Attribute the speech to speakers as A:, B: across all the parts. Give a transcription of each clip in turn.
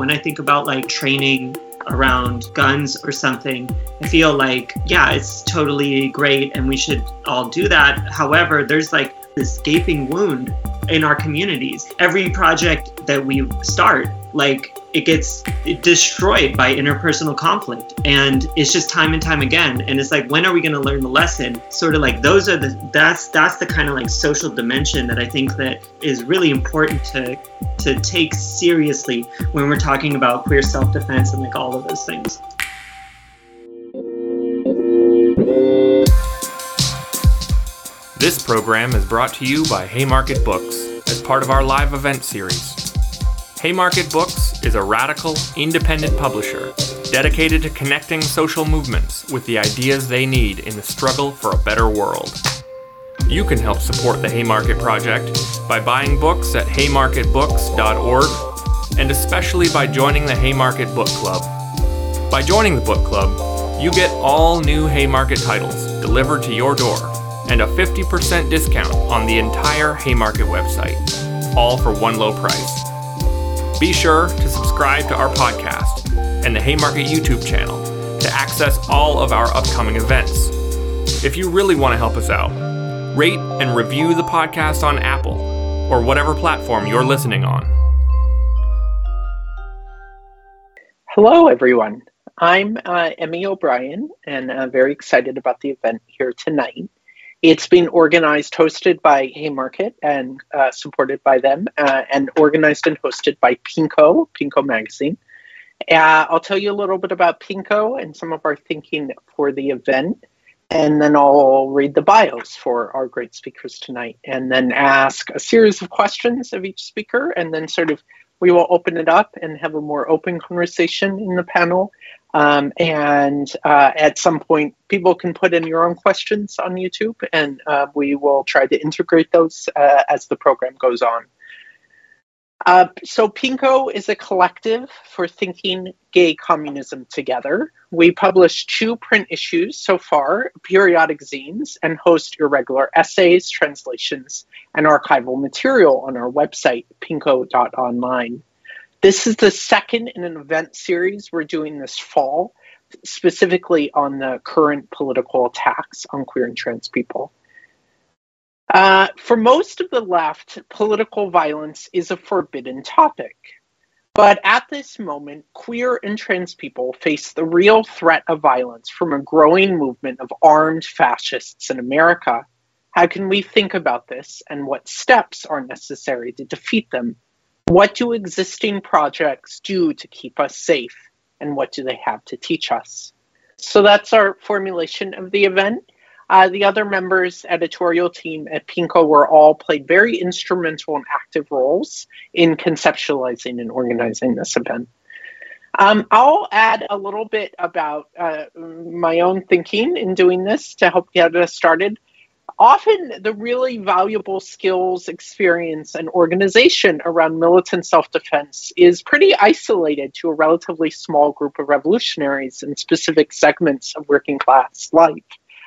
A: When I think about like training around guns or something, I feel like, yeah, it's totally great and we should all do that. However, there's like this gaping wound in our communities. Every project that we start, like it gets destroyed by interpersonal conflict. And it's just time and time again. And it's like when are we going to learn the lesson? Sort of like those are the that's that's the kind of like social dimension that i think that is really important to to take seriously when we're talking about queer self-defense and like all of those things.
B: This program is brought to you by haymarket books as part of our live event series Haymarket Books is a radical, independent publisher dedicated to connecting social movements with the ideas they need in the struggle for a better world. You can help support the Haymarket Project by buying books at haymarketbooks.org and especially by joining the Haymarket Book Club. By joining the book club, you get all new Haymarket titles delivered to your door and a 50% discount on the entire Haymarket website, all for one low price. Be sure to subscribe to our podcast and the Haymarket YouTube channel to access all of our upcoming events. If you really want to help us out, rate and review the podcast on Apple or whatever platform you're listening on.
C: Hello, everyone. I'm uh, Emmy O'Brien, and I'm very excited about the event here tonight. It's been organized, hosted by Haymarket, and uh, supported by them, uh, and organized and hosted by Pinko, Pinko Magazine. Uh, I'll tell you a little bit about Pinko and some of our thinking for the event, and then I'll read the bios for our great speakers tonight, and then ask a series of questions of each speaker, and then sort of we will open it up and have a more open conversation in the panel um, and uh, at some point, people can put in your own questions on YouTube, and uh, we will try to integrate those uh, as the program goes on. Uh, so, Pinko is a collective for thinking gay communism together. We publish two print issues so far, periodic zines, and host irregular essays, translations, and archival material on our website, pinko.online. This is the second in an event series we're doing this fall, specifically on the current political attacks on queer and trans people. Uh, for most of the left, political violence is a forbidden topic. But at this moment, queer and trans people face the real threat of violence from a growing movement of armed fascists in America. How can we think about this and what steps are necessary to defeat them what do existing projects do to keep us safe, and what do they have to teach us? So that's our formulation of the event. Uh, the other members, editorial team at Pinko, were all played very instrumental and active roles in conceptualizing and organizing this event. Um, I'll add a little bit about uh, my own thinking in doing this to help get us started often the really valuable skills, experience, and organization around militant self defense is pretty isolated to a relatively small group of revolutionaries in specific segments of working class life.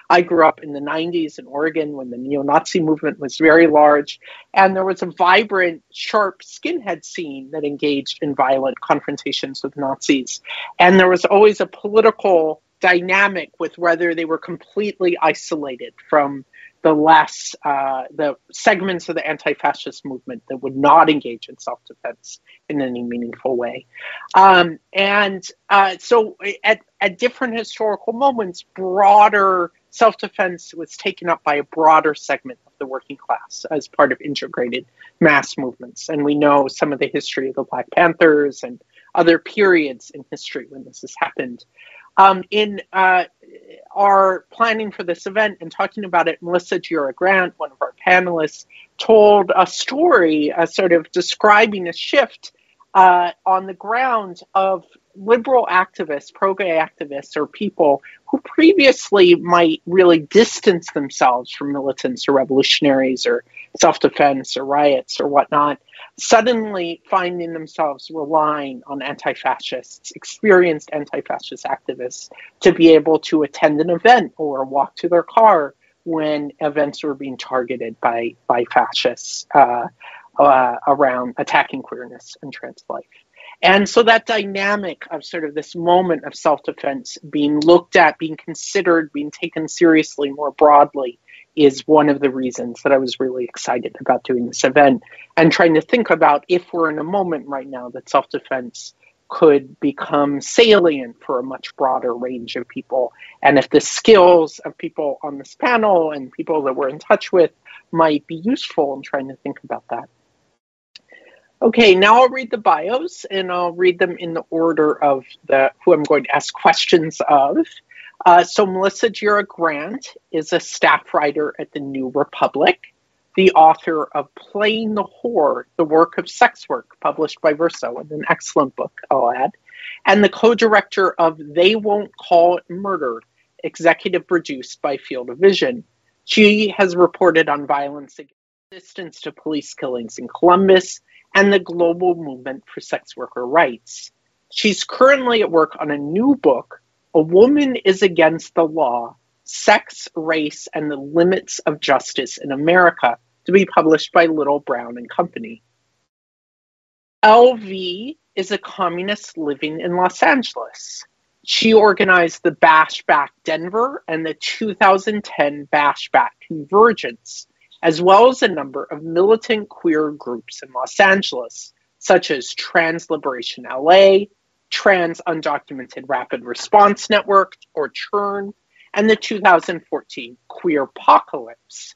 C: I grew up in the 90s in Oregon when the neo Nazi movement was very large, and there was a vibrant, sharp skinhead scene that engaged in violent confrontations with Nazis. And there was always a political dynamic with whether they were completely isolated from the less uh, the segments of the anti-fascist movement that would not engage in self-defense in any meaningful way. Um, and uh, so at, at different historical moments broader self-defense was taken up by a broader segment of the working class as part of integrated mass movements. And we know some of the history of the black panthers and other periods in history when this has happened um, in uh, our planning for this event and talking about it, Melissa Gira Grant, one of our panelists, told a story, uh, sort of describing a shift uh, on the ground of liberal activists, pro gay activists, or people who previously might really distance themselves from militants or revolutionaries or self defense or riots or whatnot, suddenly finding themselves relying on anti fascists, experienced anti fascist activists, to be able to attend an event or walk to their car when events were being targeted by, by fascists uh, uh, around attacking queerness and trans life. And so that dynamic of sort of this moment of self defense being looked at, being considered, being taken seriously more broadly is one of the reasons that I was really excited about doing this event and trying to think about if we're in a moment right now that self defense could become salient for a much broader range of people. And if the skills of people on this panel and people that we're in touch with might be useful in trying to think about that. Okay, now I'll read the bios and I'll read them in the order of the who I'm going to ask questions of. Uh, so Melissa Gira Grant is a staff writer at the New Republic, the author of Playing the Whore, the work of sex work, published by Verso, and an excellent book, I'll add, and the co-director of They Won't Call It Murder, executive produced by Field of Vision. She has reported on violence against resistance to police killings in Columbus and the global movement for sex worker rights. She's currently at work on a new book, A Woman is Against the Law Sex, Race, and the Limits of Justice in America, to be published by Little Brown and Company. LV is a communist living in Los Angeles. She organized the Bash Back Denver and the 2010 Bash Back Convergence, as well as a number of militant queer groups in Los Angeles, such as Trans Liberation LA, Trans Undocumented Rapid Response Network, or CHURN, and the 2014 Queer Apocalypse.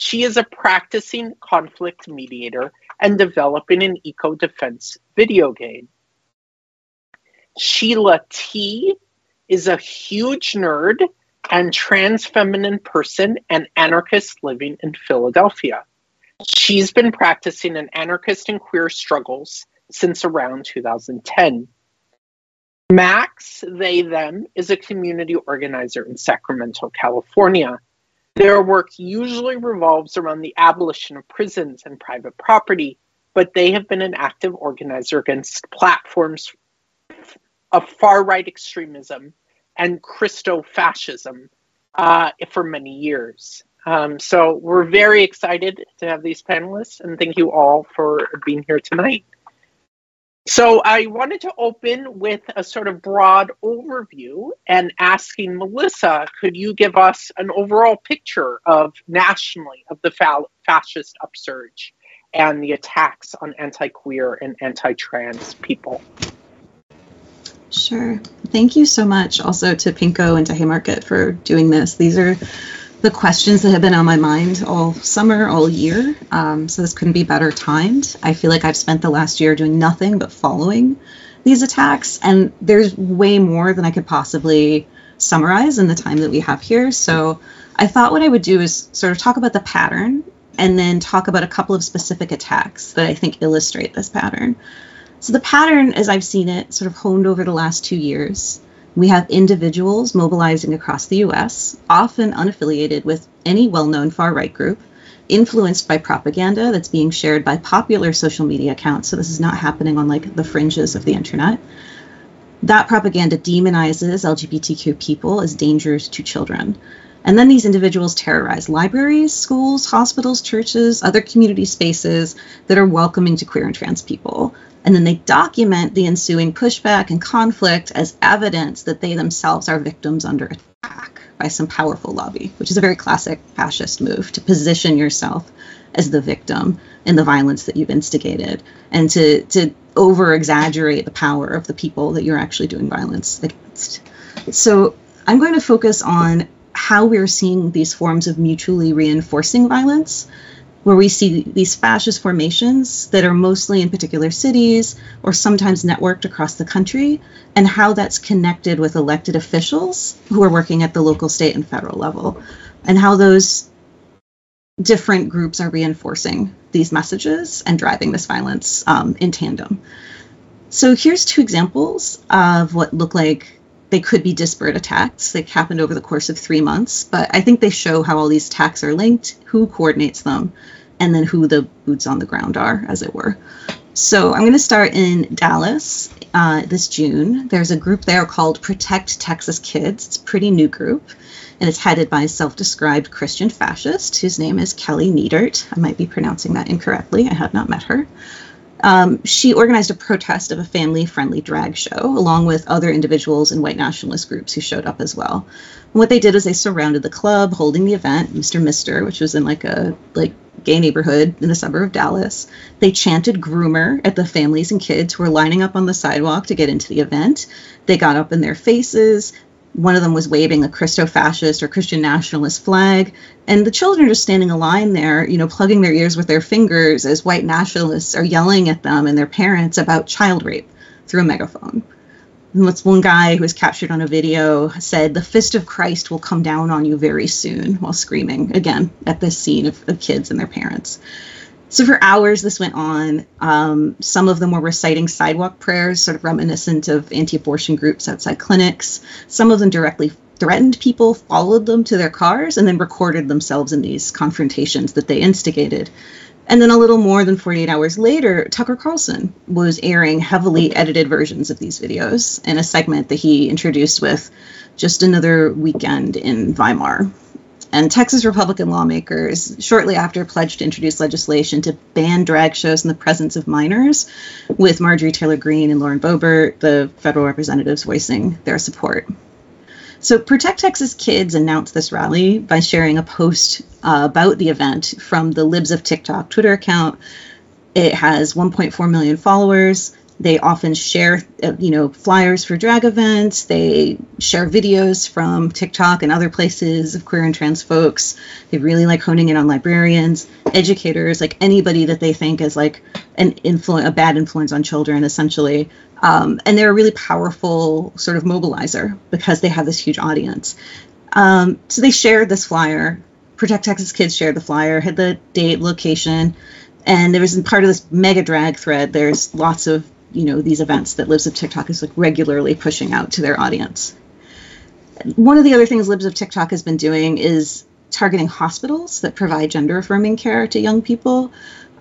C: She is a practicing conflict mediator and developing an eco defense video game. Sheila T is a huge nerd and trans feminine person and anarchist living in Philadelphia. She's been practicing an anarchist and queer struggles since around 2010. Max, they, them, is a community organizer in Sacramento, California. Their work usually revolves around the abolition of prisons and private property, but they have been an active organizer against platforms of far right extremism and Christo fascism uh, for many years. Um, so we're very excited to have these panelists, and thank you all for being here tonight. So I wanted to open with a sort of broad overview and asking Melissa, could you give us an overall picture of nationally of the fa- fascist upsurge and the attacks on anti-queer and anti-trans people?
D: Sure. Thank you so much also to Pinko and to Haymarket for doing this. These are the questions that have been on my mind all summer, all year. Um, so this couldn't be better timed. I feel like I've spent the last year doing nothing but following these attacks, and there's way more than I could possibly summarize in the time that we have here. So I thought what I would do is sort of talk about the pattern and then talk about a couple of specific attacks that I think illustrate this pattern. So the pattern, as I've seen it, sort of honed over the last two years, we have individuals mobilizing across the US, often unaffiliated with any well known far right group, influenced by propaganda that's being shared by popular social media accounts. So this is not happening on like the fringes of the internet. That propaganda demonizes LGBTQ people as dangerous to children. And then these individuals terrorize libraries, schools, hospitals, churches, other community spaces that are welcoming to queer and trans people. And then they document the ensuing pushback and conflict as evidence that they themselves are victims under attack by some powerful lobby, which is a very classic fascist move to position yourself as the victim in the violence that you've instigated and to, to over exaggerate the power of the people that you're actually doing violence against. So I'm going to focus on how we're seeing these forms of mutually reinforcing violence where we see these fascist formations that are mostly in particular cities or sometimes networked across the country, and how that's connected with elected officials who are working at the local, state, and federal level, and how those different groups are reinforcing these messages and driving this violence um, in tandem. So here's two examples of what look like they could be disparate attacks that happened over the course of three months, but I think they show how all these attacks are linked, who coordinates them, and then who the boots on the ground are, as it were. So I'm going to start in Dallas uh, this June. There's a group there called Protect Texas Kids. It's a pretty new group, and it's headed by a self-described Christian fascist whose name is Kelly Neidert. I might be pronouncing that incorrectly. I have not met her. Um, she organized a protest of a family friendly drag show along with other individuals and white nationalist groups who showed up as well. And what they did is they surrounded the club holding the event, Mr. Misster, which was in like a like gay neighborhood in the suburb of Dallas. They chanted groomer at the families and kids who were lining up on the sidewalk to get into the event. They got up in their faces. One of them was waving a Christo fascist or Christian nationalist flag. And the children are just standing in line there, you know, plugging their ears with their fingers as white nationalists are yelling at them and their parents about child rape through a megaphone. What's one guy who was captured on a video said, The fist of Christ will come down on you very soon, while screaming again at this scene of, of kids and their parents. So for hours, this went on. Um, some of them were reciting sidewalk prayers, sort of reminiscent of anti abortion groups outside clinics. Some of them directly threatened people, followed them to their cars, and then recorded themselves in these confrontations that they instigated. And then a little more than 48 hours later, Tucker Carlson was airing heavily edited versions of these videos in a segment that he introduced with just another weekend in Weimar. And Texas Republican lawmakers shortly after pledged to introduce legislation to ban drag shows in the presence of minors, with Marjorie Taylor Greene and Lauren Boebert, the federal representatives, voicing their support. So, Protect Texas Kids announced this rally by sharing a post uh, about the event from the Libs of TikTok Twitter account. It has 1.4 million followers. They often share, uh, you know, flyers for drag events. They share videos from TikTok and other places of queer and trans folks. They really like honing in on librarians, educators, like anybody that they think is like an influence, a bad influence on children, essentially. Um, and they're a really powerful sort of mobilizer because they have this huge audience. Um, so they shared this flyer. Protect Texas Kids shared the flyer, had the date, location, and there was part of this mega drag thread. There's lots of you know these events that Libs of TikTok is like regularly pushing out to their audience. One of the other things Libs of TikTok has been doing is targeting hospitals that provide gender affirming care to young people.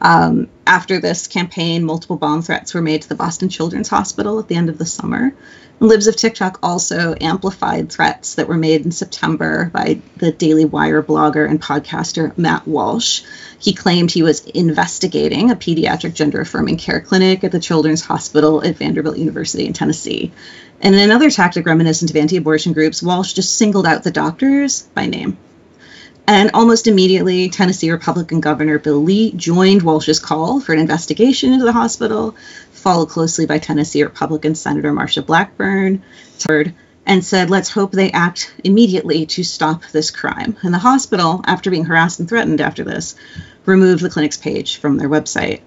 D: Um, after this campaign, multiple bomb threats were made to the Boston Children's Hospital at the end of the summer. And Libs of TikTok also amplified threats that were made in September by the Daily Wire blogger and podcaster Matt Walsh. He claimed he was investigating a pediatric gender affirming care clinic at the Children's Hospital at Vanderbilt University in Tennessee. And in another tactic reminiscent of anti abortion groups, Walsh just singled out the doctors by name. And almost immediately, Tennessee Republican Governor Bill Lee joined Walsh's call for an investigation into the hospital, followed closely by Tennessee Republican Senator Marsha Blackburn, and said, let's hope they act immediately to stop this crime. And the hospital, after being harassed and threatened after this, removed the clinic's page from their website.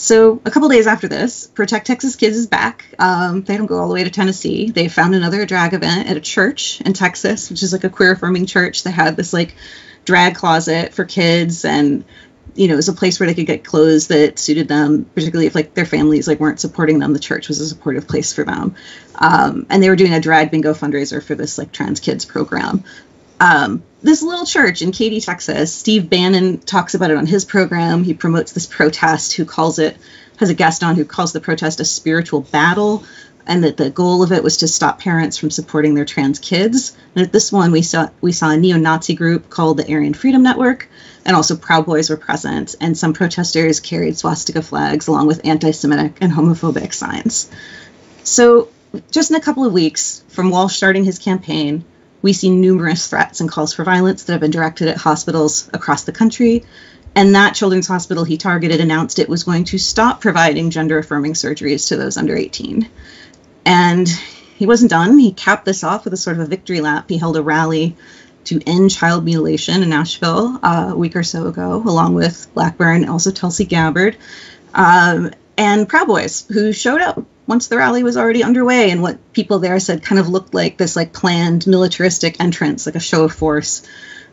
D: So a couple days after this, Protect Texas Kids is back. Um, they don't go all the way to Tennessee. They found another drag event at a church in Texas, which is like a queer affirming church. They had this like drag closet for kids, and you know, it was a place where they could get clothes that suited them, particularly if like their families like weren't supporting them. The church was a supportive place for them, um, and they were doing a drag bingo fundraiser for this like trans kids program. Um, this little church in Katy, Texas, Steve Bannon talks about it on his program. He promotes this protest, who calls it, has a guest on who calls the protest a spiritual battle, and that the goal of it was to stop parents from supporting their trans kids. And at this one, we saw we saw a neo-Nazi group called the Aryan Freedom Network, and also Proud Boys were present, and some protesters carried swastika flags along with anti-Semitic and homophobic signs. So, just in a couple of weeks from Walsh starting his campaign, we see numerous threats and calls for violence that have been directed at hospitals across the country. And that children's hospital he targeted announced it was going to stop providing gender affirming surgeries to those under 18. And he wasn't done. He capped this off with a sort of a victory lap. He held a rally to end child mutilation in Nashville uh, a week or so ago, along with Blackburn, also Tulsi Gabbard, um, and Proud Boys, who showed up once the rally was already underway. And what people there said kind of looked like this like planned militaristic entrance like a show of force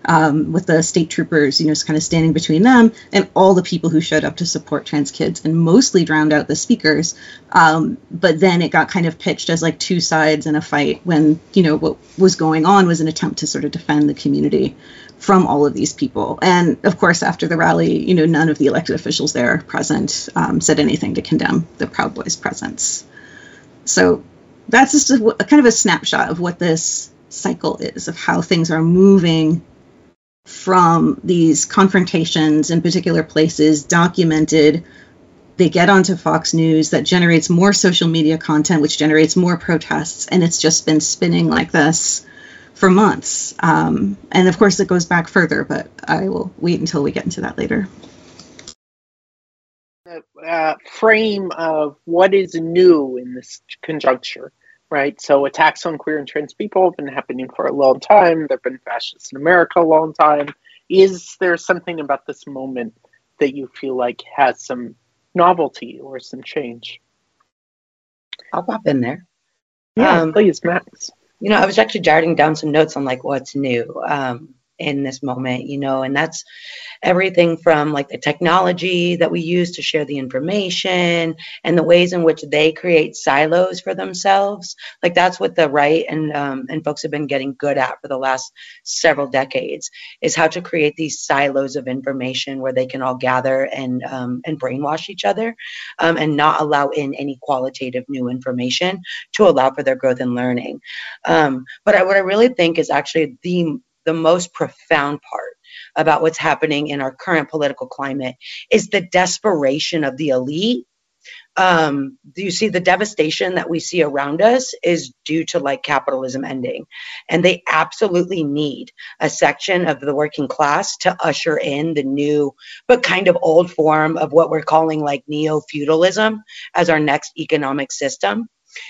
D: um, with the state troopers you know just kind of standing between them and all the people who showed up to support trans kids and mostly drowned out the speakers um, but then it got kind of pitched as like two sides in a fight when you know what was going on was an attempt to sort of defend the community from all of these people. And of course, after the rally, you know, none of the elected officials there present um, said anything to condemn the Proud Boys' presence. So that's just a, a kind of a snapshot of what this cycle is of how things are moving from these confrontations in particular places documented they get onto Fox News that generates more social media content, which generates more protests, and it's just been spinning like this for months. Um, and of course, it goes back further, but I will wait until we get into that later.
C: The uh, frame of what is new in this conjuncture, right? So attacks on queer and trans people have been happening for a long time. There have been fascists in America a long time. Is there something about this moment that you feel like has some novelty or some change?
E: I'll pop in there.
C: Yeah, um, please, Max.
E: You know, I was actually jotting down some notes on like what's new. Um, in this moment, you know, and that's everything from like the technology that we use to share the information and the ways in which they create silos for themselves. Like that's what the right and um, and folks have been getting good at for the last several decades is how to create these silos of information where they can all gather and um, and brainwash each other um, and not allow in any qualitative new information to allow for their growth and learning. Um, but I, what I really think is actually the the most profound part about what's happening in our current political climate is the desperation of the elite. Um, do you see the devastation that we see around us is due to like capitalism ending. And they absolutely need a section of the working class to usher in the new but kind of old form of what we're calling like neo-feudalism as our next economic system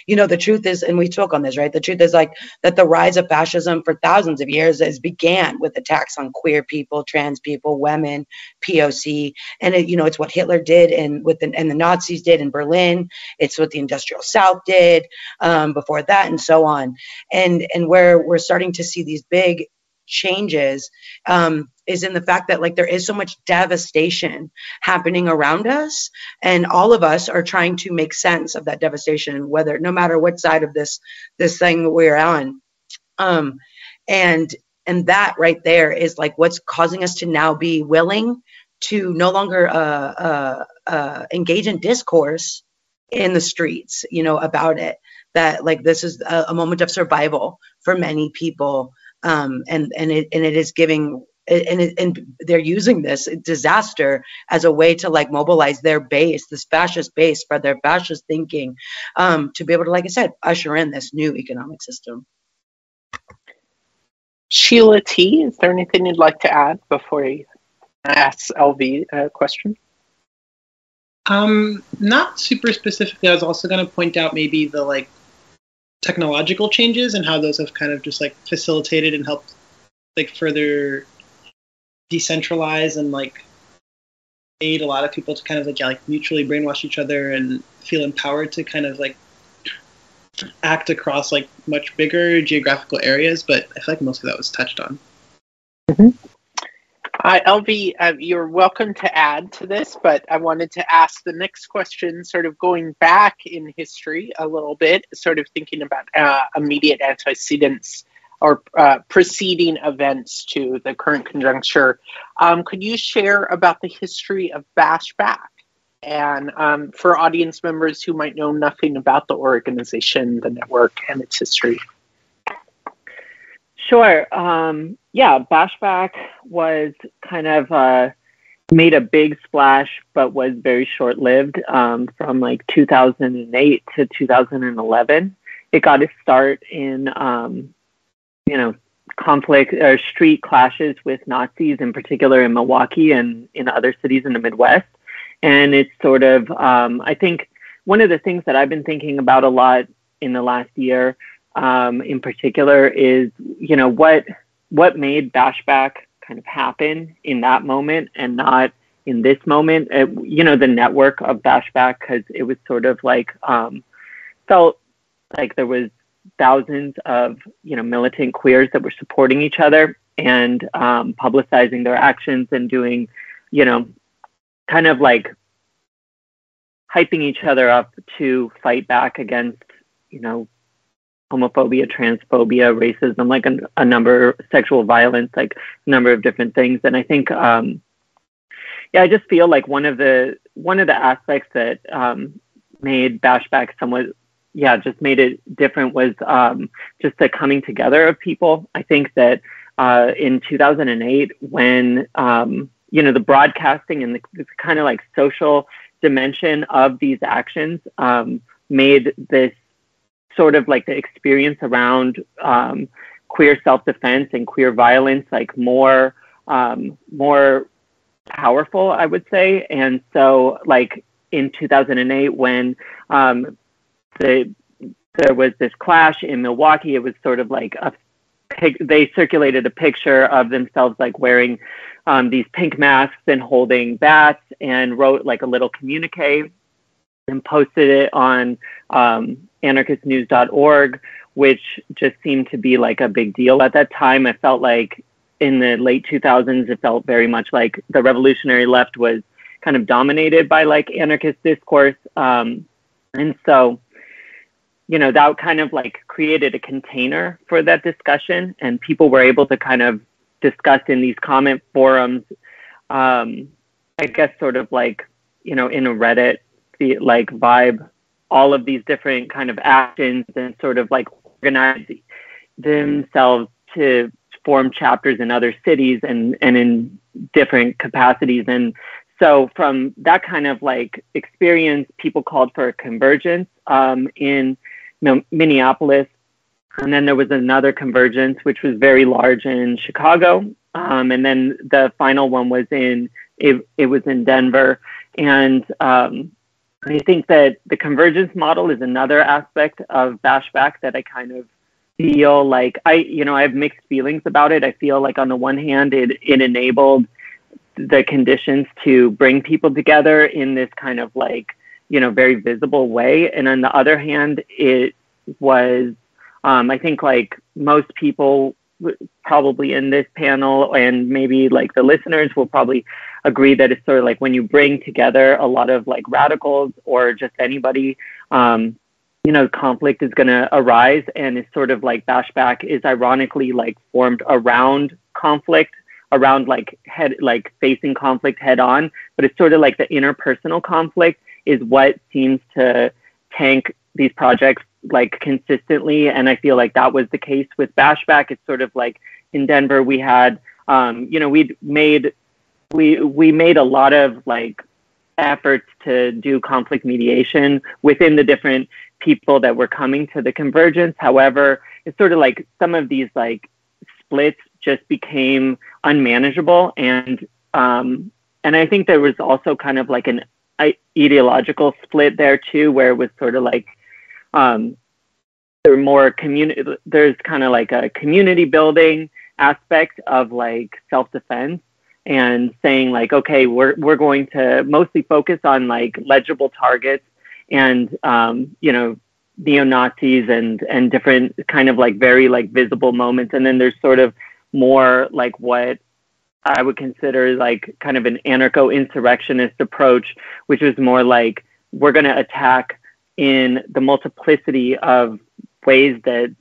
E: you know, the truth is, and we spoke on this, right? The truth is like that the rise of fascism for thousands of years has began with attacks on queer people, trans people, women, POC, and it, you know, it's what Hitler did and with the, and the Nazis did in Berlin. It's what the Industrial South did um, before that, and so on. And and where we're starting to see these big changes um, is in the fact that like there is so much devastation happening around us and all of us are trying to make sense of that devastation whether no matter what side of this this thing we're on. Um and and that right there is like what's causing us to now be willing to no longer uh, uh, uh, engage in discourse in the streets you know about it. That like this is a, a moment of survival for many people um, and and it and it is giving and it, and they're using this disaster as a way to like mobilize their base, this fascist base for their fascist thinking, um, to be able to, like I said, usher in this new economic system.
C: Sheila T, is there anything you'd like to add before I ask LV a question?
F: Um, not super specifically. I was also going to point out maybe the like technological changes and how those have kind of just like facilitated and helped like further decentralize and like aid a lot of people to kind of like yeah, like mutually brainwash each other and feel empowered to kind of like act across like much bigger geographical areas but i feel like most of that was touched on
C: mm-hmm. Uh, LV, uh, you're welcome to add to this, but I wanted to ask the next question, sort of going back in history a little bit, sort of thinking about uh, immediate antecedents or uh, preceding events to the current conjuncture. Um, could you share about the history of Bashback? And um, for audience members who might know nothing about the organization, the network, and its history.
A: Sure. Um, yeah, Bashback was kind of uh, made a big splash, but was very short lived um, from like 2008 to 2011. It got its start in, um, you know, conflict or street clashes with Nazis, in particular in Milwaukee and in other cities in the Midwest. And it's sort of, um, I think, one of the things that I've been thinking about a lot in the last year um, in particular is you know what what made Bashback kind of happen in that moment and not in this moment. It, you know the network of Bashback because it was sort of like um, felt like there was thousands of you know militant queers that were supporting each other and um, publicizing their actions and doing you know kind of like hyping each other up to fight back against you know homophobia, transphobia, racism, like a, a, number, sexual violence, like a number of different things. And I think, um, yeah, I just feel like one of the one of the aspects that um, made Bashback somewhat, yeah, just made it different was um, just the coming together of people. I think that uh, in 2008, when um, you know the broadcasting and the, the kind of like social dimension of these actions um, made this sort of like the experience around um, queer self-defense and queer violence like more um, more powerful, I would say. And so, like in 2008, when the there was this clash in Milwaukee, it was sort of like a they circulated a picture of themselves like wearing um, these pink masks and holding bats and wrote like a little communique and posted it on um, anarchistnews.org, which just seemed to be like a big deal at that time. I felt like in the late 2000s, it felt very much like the revolutionary left was kind of dominated by like anarchist discourse. Um, and so, you know, that kind of like created a container for that discussion, and people were able to kind of discuss in these comment forums. Um, I guess sort of like, you know, in a Reddit the like vibe, all of these different kind of actions and sort of like organize themselves to form chapters in other cities and, and in different capacities. And so from that kind of like experience, people called for a convergence um, in Minneapolis. And then there was another convergence, which was very large in Chicago. Um, and then the final one was in, it, it was in Denver. And um, I think that the convergence model is another aspect of Bashback that I kind of feel like I, you know, I have mixed feelings about it. I feel like on the one hand, it, it enabled the conditions to bring people together in this kind of like, you know, very visible way. And on the other hand, it was, um, I think like most people probably in this panel and maybe like the listeners will probably agree that it's sort of like when you bring together a lot of like radicals or just anybody um, you know, conflict is going to arise. And it's sort of like Bashback is ironically like formed around conflict, around like head, like facing conflict head on. But it's sort of like the interpersonal conflict is what seems to tank these projects like consistently. And I feel like that was the case with Bashback. It's sort of like in Denver, we had, um, you know, we'd made, we, we made a lot of like efforts to do conflict mediation within the different people that were coming to the convergence. However, it's sort of like some of these like splits just became unmanageable, and um, and I think there was also kind of like an ideological split there too, where it was sort of like um, there more community. There's kind of like a community building aspect of like self defense and saying like okay we're we're going to mostly focus on like legible targets and um, you know neo Nazis and and different kind of like very like visible moments, and then there's sort of more like what I would consider like kind of an anarcho insurrectionist approach, which is more like we're going to attack in the multiplicity of ways that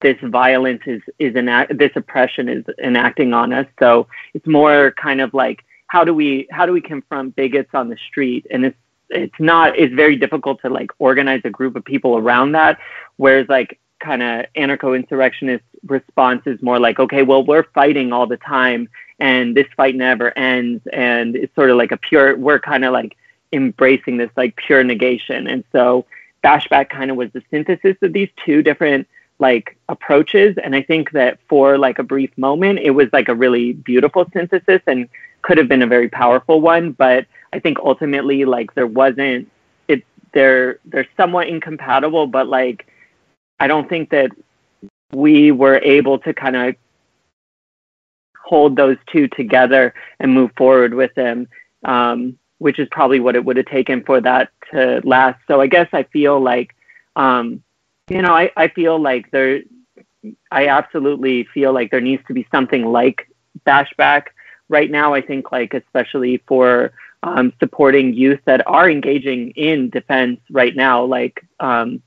A: this violence is is enact this oppression is enacting on us. So it's more kind of like how do we how do we confront bigots on the street, and it's it's not it's very difficult to like organize a group of people around that whereas like kind of anarcho-insurrectionist response is more like okay well we're fighting all the time and this fight never ends and it's sort of like a pure we're kind of like embracing this like pure negation. And so bashback kind of was the synthesis of these two different like approaches. And i think that for like a brief moment it was like a really beautiful synthesis and could have been a very powerful one. But I think ultimately like there wasn't it they're they're somewhat incompatible, but like I don't think that we were able to kind of hold those two together and move forward with them, um, which is probably what it would have taken for that to last. So I guess I feel like, um, you know, I, I feel like there, I absolutely feel like there needs to be something like Bashback right now. I think like especially for um, supporting youth that are engaging in defense right now. Like um,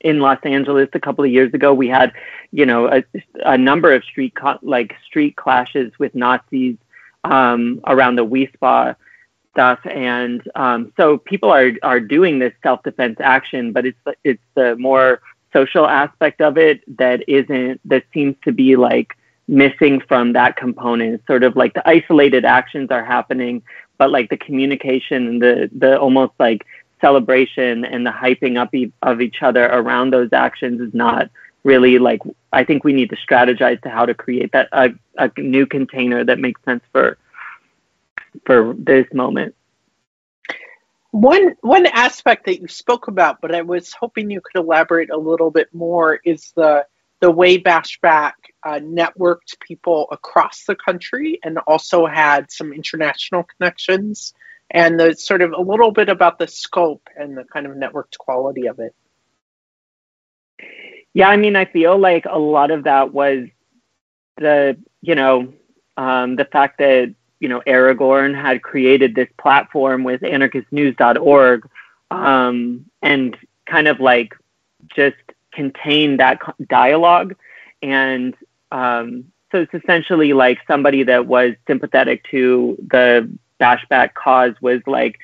A: in Los Angeles a couple of years ago, we had, you know, a, a number of street co- like street clashes with Nazis um, around the Wi Spa stuff, and um, so people are are doing this self defense action, but it's it's the more social aspect of it that isn't that seems to be like missing from that component. Sort of like the isolated actions are happening, but like the communication and the the almost like celebration and the hyping up e- of each other around those actions is not really like I think we need to strategize to how to create that a, a new container that makes sense for for this moment.
C: One one aspect that you spoke about, but I was hoping you could elaborate a little bit more, is the the way Bashback uh, networked people across the country and also had some international connections, and the sort of a little bit about the scope and the kind of networked quality of it.
A: Yeah, I mean, I feel like a lot of that was the you know um, the fact that you know Aragorn had created this platform with anarchistnews.org um, and kind of like just contained that dialogue and um, so it's essentially like somebody that was sympathetic to the bashback cause was like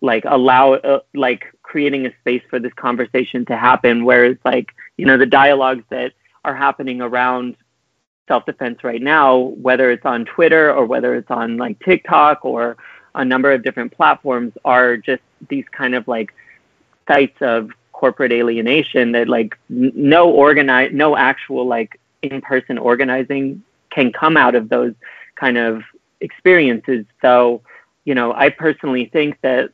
A: like allow uh, like creating a space for this conversation to happen whereas like you know the dialogues that are happening around self-defense right now whether it's on twitter or whether it's on like tiktok or a number of different platforms are just these kind of like sites of corporate alienation that like no organize no actual like in-person organizing can come out of those kind of experiences. So you know i personally think that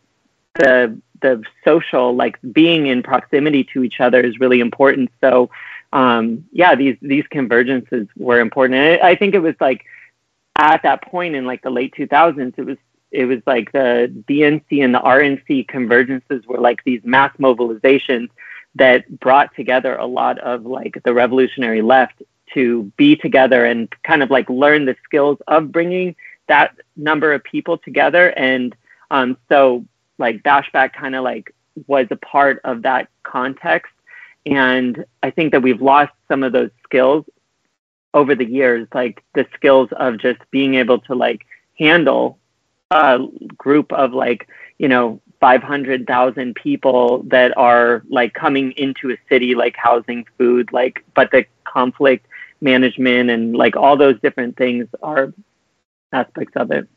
A: the the social like being in proximity to each other is really important. So um yeah these these convergences were important. And i think it was like at that point in like the late 2000s it was it was like the DNC and the RNC convergences were like these mass mobilizations that brought together a lot of like the revolutionary left to be together and kind of like learn the skills of bringing that number of people together. And um, so like Bashback kind of like was a part of that context. And I think that we've lost some of those skills over the years, like the skills of just being able to like handle a group of like you know 500,000 people that are like coming into a city like housing food like but the conflict management and like all those different things are aspects of it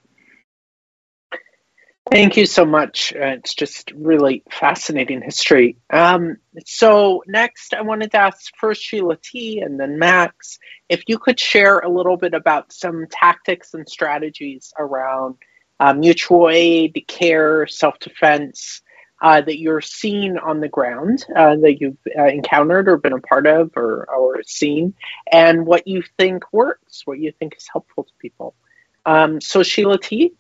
C: Thank you so much. Uh, it's just really fascinating history. Um, so next, I wanted to ask first Sheila T. and then Max if you could share a little bit about some tactics and strategies around uh, mutual aid, care, self defense uh, that you're seeing on the ground, uh, that you've uh, encountered or been a part of or, or seen, and what you think works, what you think is helpful to people. Um, so, Sheila T.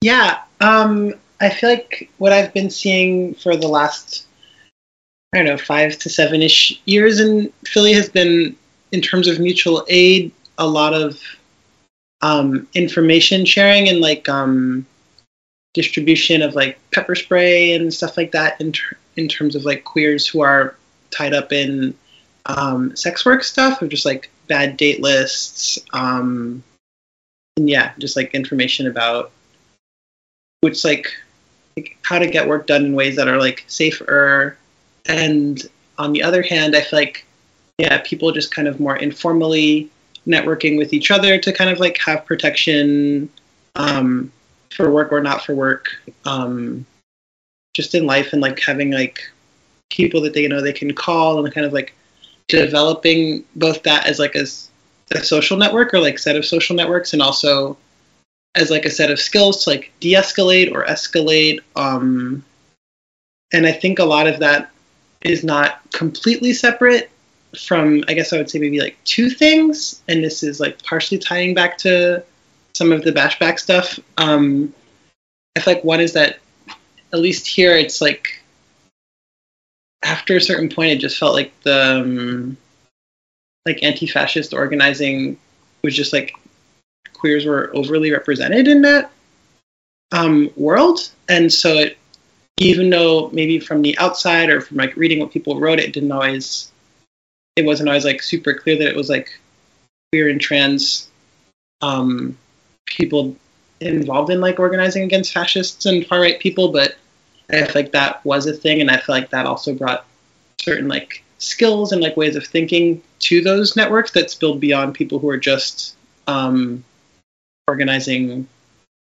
F: Yeah, um, I feel like what I've been seeing for the last, I don't know, five to seven ish years in Philly has been, in terms of mutual aid, a lot of um, information sharing and like um, distribution of like pepper spray and stuff like that in, ter- in terms of like queers who are tied up in um, sex work stuff or just like bad date lists um, and yeah just like information about which like, like how to get work done in ways that are like safer. And on the other hand i feel like yeah people just kind of more informally networking with each other to kind of like have protection um, for work or not for work, um, just in life and like having like people that they know they can call and kind of like developing both that as like a, a social network or like set of social networks and also as like a set of skills to like de-escalate or escalate um, and i think a lot of that is not completely separate from I guess I would say maybe like two things, and this is like partially tying back to some of the bashback stuff. Um, I feel like one is that at least here it's like after a certain point it just felt like the um, like anti-fascist organizing was just like queers were overly represented in that um, world, and so it even though maybe from the outside or from like reading what people wrote, it didn't always it wasn't always like super clear that it was like queer and trans um, people involved in like organizing against fascists and far right people, but I feel like that was a thing, and I feel like that also brought certain like skills and like ways of thinking to those networks that spilled beyond people who are just um, organizing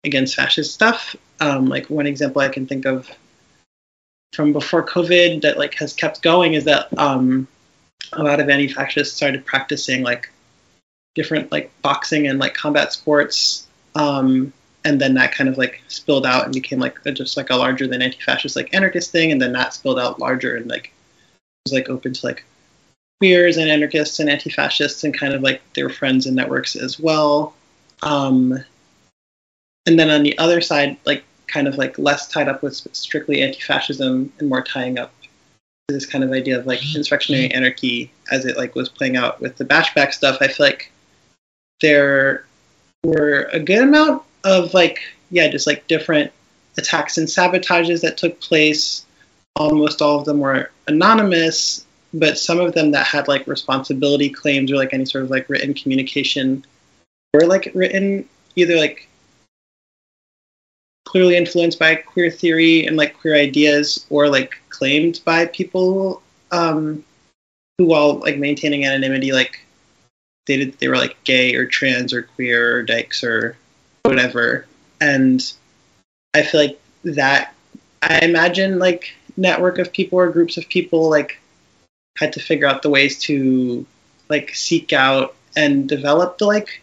F: against fascist stuff. Um, like one example I can think of from before COVID that like has kept going is that um, a lot of anti-fascists started practicing like different like boxing and like combat sports um, and then that kind of like spilled out and became like a, just like a larger than anti-fascist like anarchist thing and then that spilled out larger and like was like open to like queers and anarchists and anti-fascists and kind of like their friends and networks as well. Um, and then on the other side like kind of like less tied up with strictly anti-fascism and more tying up to this kind of idea of like insurrectionary anarchy as it like was playing out with the bashback stuff i feel like there were a good amount of like yeah just like different attacks and sabotages that took place. Almost all of them were anonymous but some of them that had like responsibility claims or like any sort of like written communication were like written either like clearly influenced by queer theory and like queer ideas or like claimed by people um, who while like maintaining anonymity like they did they were like gay or trans or queer or dykes or whatever. And i feel like that i imagine like network of people or groups of people like had to figure out the ways to like seek out and develop the like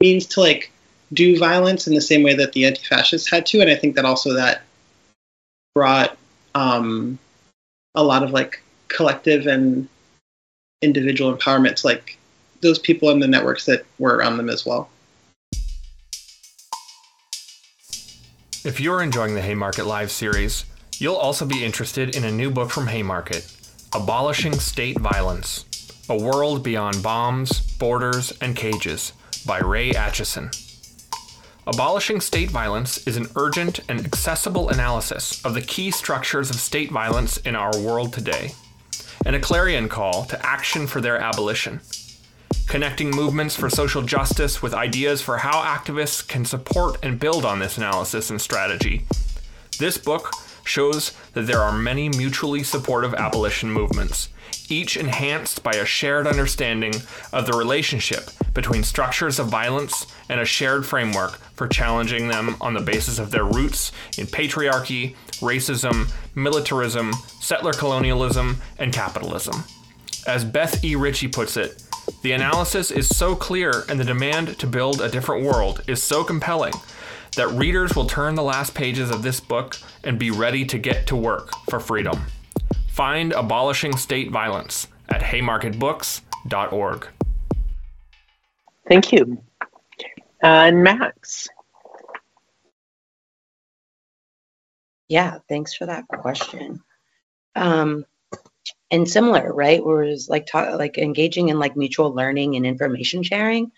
F: means to like do violence in the same way that the anti-fascists had to. And i think that also that brought um, a lot of like collective and individual empowerment to like those people in the networks that were around them as well.
B: If you're enjoying the haymarket live series you'll also be interested in a new book from haymarket abolishing state violence a world beyond bombs borders and cages by Ray Acheson Abolishing State Violence is an urgent and accessible analysis of the key structures of state violence in our world today, and a clarion call to action for their abolition. Connecting movements for social justice with ideas for how activists can support and build on this analysis and strategy. This book shows that there are many mutually supportive abolition movements, each enhanced by a shared understanding of the relationship between structures of violence and a shared framework for challenging them on the basis of their roots in patriarchy, racism, militarism, settler colonialism, and capitalism. As Beth E. Ritchie puts it, the analysis is so clear and the demand to build a different world is so compelling that readers will turn the last pages of this book and be ready to get to work for freedom. Find Abolishing State Violence at haymarketbooks.org.
C: Thank you. And Max.
E: Yeah, thanks for that question. Um, and similar, right? Whereas like talk, like engaging in like mutual learning and information sharing.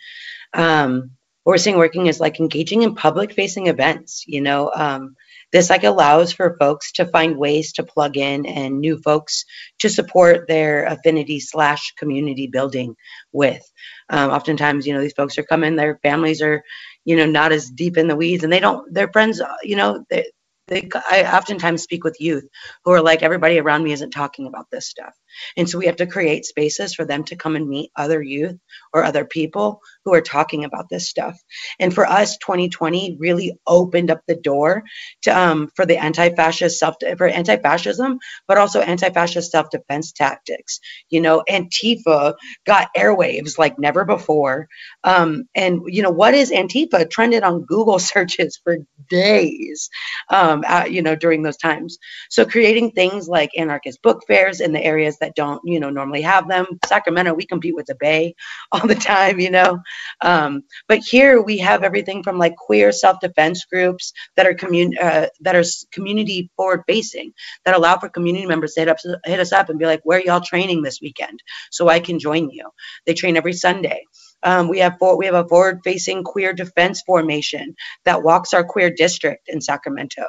E: Um, what we're seeing working is like engaging in public facing events. You know, um, this like allows for folks to find ways to plug in and new folks to support their affinity slash community building with. Um, oftentimes, you know, these folks are coming, their families are, you know, not as deep in the weeds, and they don't, their friends, you know, they, they, I oftentimes speak with youth who are like, everybody around me isn't talking about this stuff. And so we have to create spaces for them to come and meet other youth or other people who are talking about this stuff. And for us, 2020 really opened up the door to um, for the anti-fascist self for anti-fascism, but also anti-fascist self-defense tactics. You know, Antifa got airwaves like never before. Um, and you know, what is Antifa trended on Google searches for days. Um, you know, during those times. So creating things like anarchist book fairs in the areas that don't, you know, normally have them. Sacramento, we compete with the Bay all the time, you know. Um, but here we have everything from like queer self-defense groups that are commun- uh, that are community forward facing that allow for community members to hit, up, hit us up and be like, where y'all training this weekend? So I can join you. They train every Sunday. Um, we have for, we have a forward-facing queer defense formation that walks our queer district in Sacramento.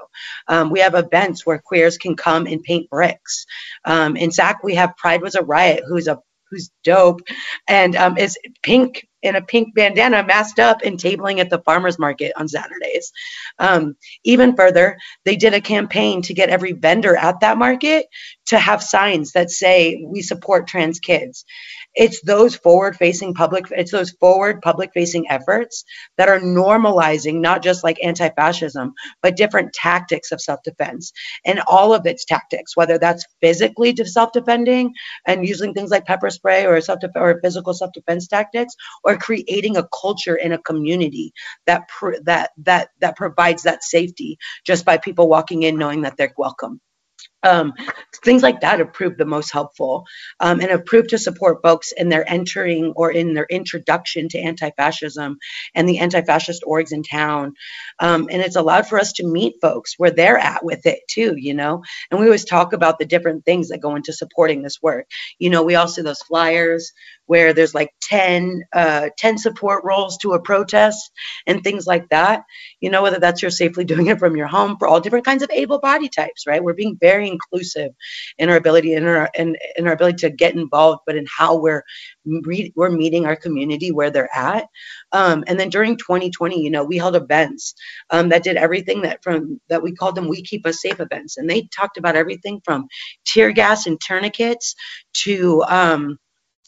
E: Um, we have events where queers can come and paint bricks. Um, in Sac, we have Pride Was a Riot, who's a who's dope, and um, is pink in a pink bandana, masked up, and tabling at the farmers market on Saturdays. Um, even further, they did a campaign to get every vendor at that market to have signs that say, We support trans kids it's those forward facing public it's those forward public facing efforts that are normalizing not just like anti-fascism but different tactics of self-defense and all of its tactics whether that's physically self-defending and using things like pepper spray or self or physical self-defense tactics or creating a culture in a community that that that that provides that safety just by people walking in knowing that they're welcome um, things like that have proved the most helpful um, and have proved to support folks in their entering or in their introduction to anti-fascism and the anti-fascist orgs in town um, and it's allowed for us to meet folks where they're at with it too you know and we always talk about the different things that go into supporting this work you know we all see those flyers where there's like 10, uh, 10 support roles to a protest and things like that. You know, whether that's you're safely doing it from your home for all different kinds of able body types, right? We're being very inclusive in our ability in our in, in our ability to get involved, but in how we're re- we're meeting our community where they're at. Um, and then during 2020, you know, we held events um, that did everything that from that we called them "We Keep Us Safe" events, and they talked about everything from tear gas and tourniquets to um,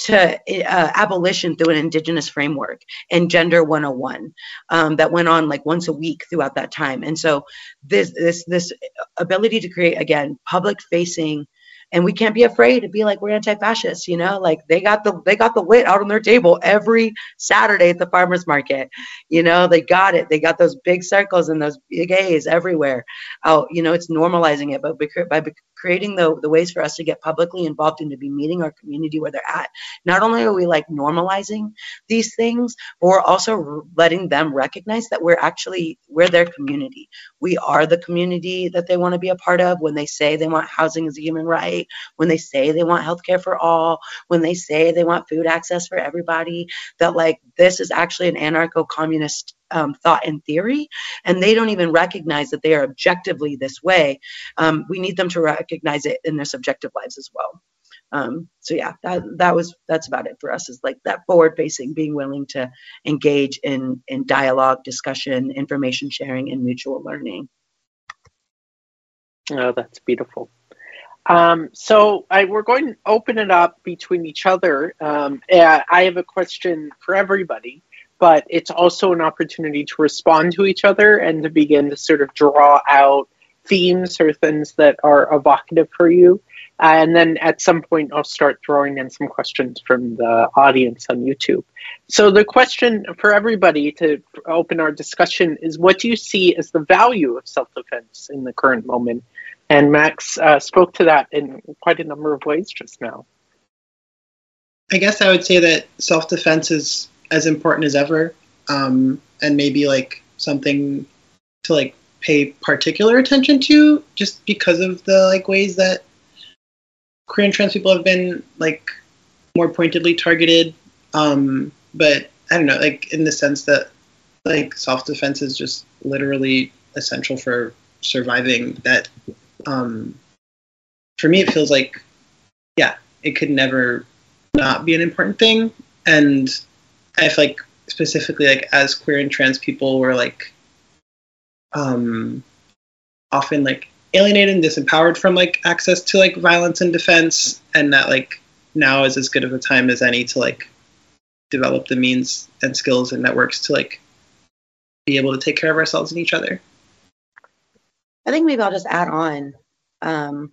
E: to uh, abolition through an indigenous framework and gender 101 um, that went on like once a week throughout that time. And so this this this ability to create again public facing and we can't be afraid to be like we're anti-fascist you know? Like they got the they got the lit out on their table every saturday at the farmers market. You know they got it. They got those big circles and those big a's everywhere. Out you know it's normalizing it but by creating the, the ways for us to get publicly involved and to be meeting our community where they're at. Not only are we like normalizing these things but we're also letting them recognize that we're actually we're their community. We are the community that they want to be a part of. When they say they want housing as a human right when they say they want healthcare for all, when they say they want food access for everybody, that like this is actually an anarcho communist um, thought and theory, and they don't even recognize that they are objectively this way. Um, we need them to recognize it in their subjective lives as well. Um, so yeah, that that was that's about it for us. Is like that forward facing, being willing to engage in in dialogue, discussion, information sharing, and mutual learning.
C: Oh, that's beautiful. Um, so I, we're going to open it up between each other. Um, I have a question for everybody, but it's also an opportunity to respond to each other and to begin to sort of draw out themes or things that are evocative for you. And then at some point, I'll start throwing in some questions from the audience on YouTube. So, the question for everybody to open our discussion is what do you see as the value of self defense in the current moment? And Max uh, spoke to that in quite a number of ways just now.
F: I guess I would say that self defense is as important as ever, um, and maybe like something to like pay particular attention to, just because of the like ways that and trans people have been like more pointedly targeted. Um, but I don't know, like in the sense that like self defense is just literally essential for surviving. That um, for me, it feels like, yeah, it could never not be an important thing. And I feel like specifically, like as queer and trans people, we're like, um, often like alienated and disempowered from like access to like violence and defense, and that like now is as good of a time as any to like develop the means and skills and networks to like be able to take care of ourselves and each other.
E: I think maybe I'll just add on. Um,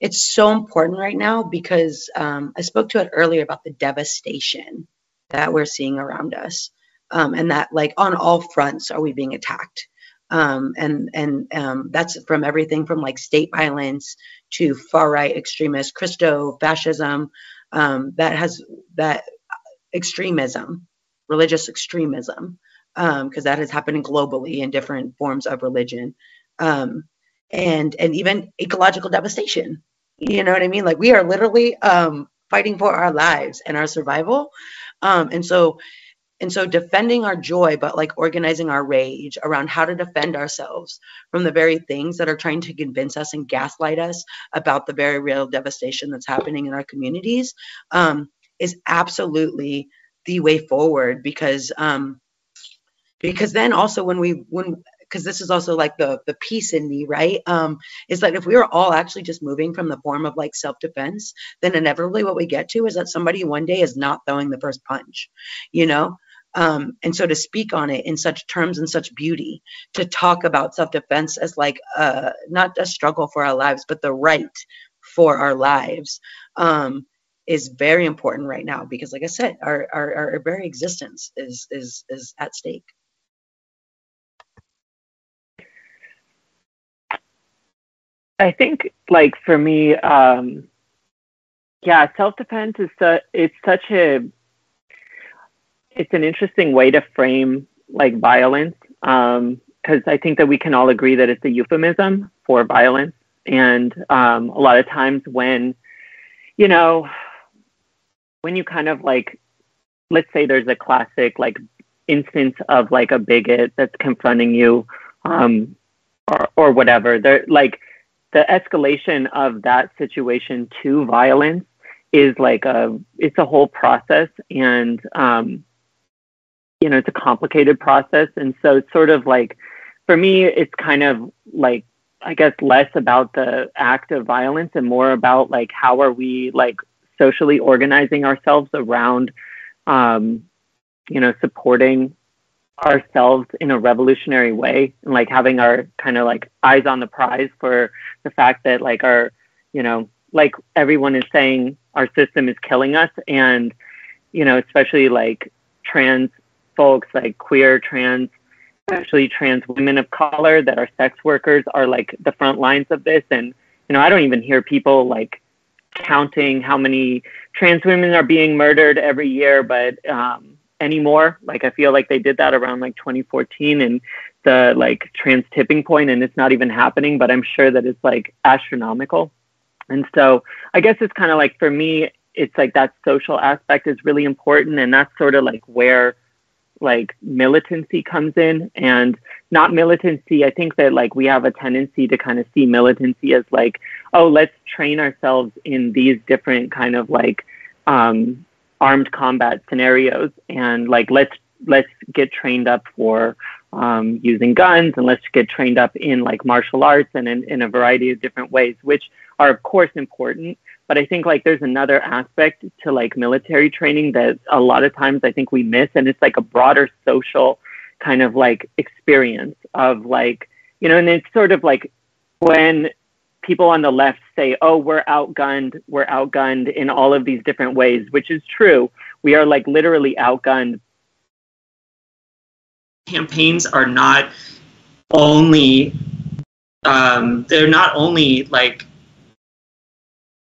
E: it's so important right now because um, I spoke to it earlier about the devastation that we're seeing around us, um, and that like on all fronts are we being attacked, um, and and um, that's from everything from like state violence to far right extremist Christo fascism, um, that has that extremism, religious extremism, because um, has happened globally in different forms of religion um, and and even ecological devastation. You know what I mean? Like we are literally um, fighting for our lives and our survival, um, and so and so defending our joy, but like organizing our rage around how to defend ourselves from the very things that are trying to convince us and gaslight us about the very real devastation that's happening in our communities um, is absolutely the way forward because um because then also when we when because this is also like the the piece in me right um is that if we are all actually just moving from the form of like self-defense then inevitably what we get to is that somebody one day is not throwing the first punch you know um, and so to speak on it in such terms and such beauty, to talk about self-defense as like uh, not a struggle for our lives, but the right for our lives, um, is very important right now because, like I said, our, our, our very existence is is is at stake.
A: I think, like for me, um, yeah, self-defense is su- it's such a it's an interesting way to frame like violence because um, I think that we can all agree that it's a euphemism for violence, and um, a lot of times when you know when you kind of like let's say there's a classic like instance of like a bigot that's confronting you um, or or whatever they're like the escalation of that situation to violence is like a it's a whole process and um, you know it's a complicated process. And so it's sort of like for me it's kind of like i guess less about the act of violence and more about like how are we like socially organizing ourselves around um, you know supporting ourselves in a revolutionary way and like having our kind of like eyes on the prize for the fact that like our you know like everyone is saying our system is killing us and you know especially like trans folks like queer, trans, especially trans women of color that are sex workers are like the front lines of this. And, you know, I don't even hear people like counting how many trans women are being murdered every year, but um, anymore. Like I feel like they did that around like 2014 and the like trans tipping point and it's not even happening, but I'm sure that it's like astronomical. And so I guess it's kind of like for me, it's like that social aspect is really important. And that's sort of like where like militancy comes in and not militancy i think that like we have a tendency to kind of see militancy as like oh let's train ourselves in these different kind of like um, armed combat scenarios and like let's let's get trained up for um, using guns and let's get trained up in like martial arts and in, in a variety of different ways which are of course important. But I think like there's another aspect to like military training that a lot of times I think we miss, and it's like a broader social kind of like experience of like, you know, and it's sort of like when people on the left say, oh, we're outgunned, we're outgunned in all of these different ways, which is true. We are like literally outgunned.
G: Campaigns are not only, um, they're not only like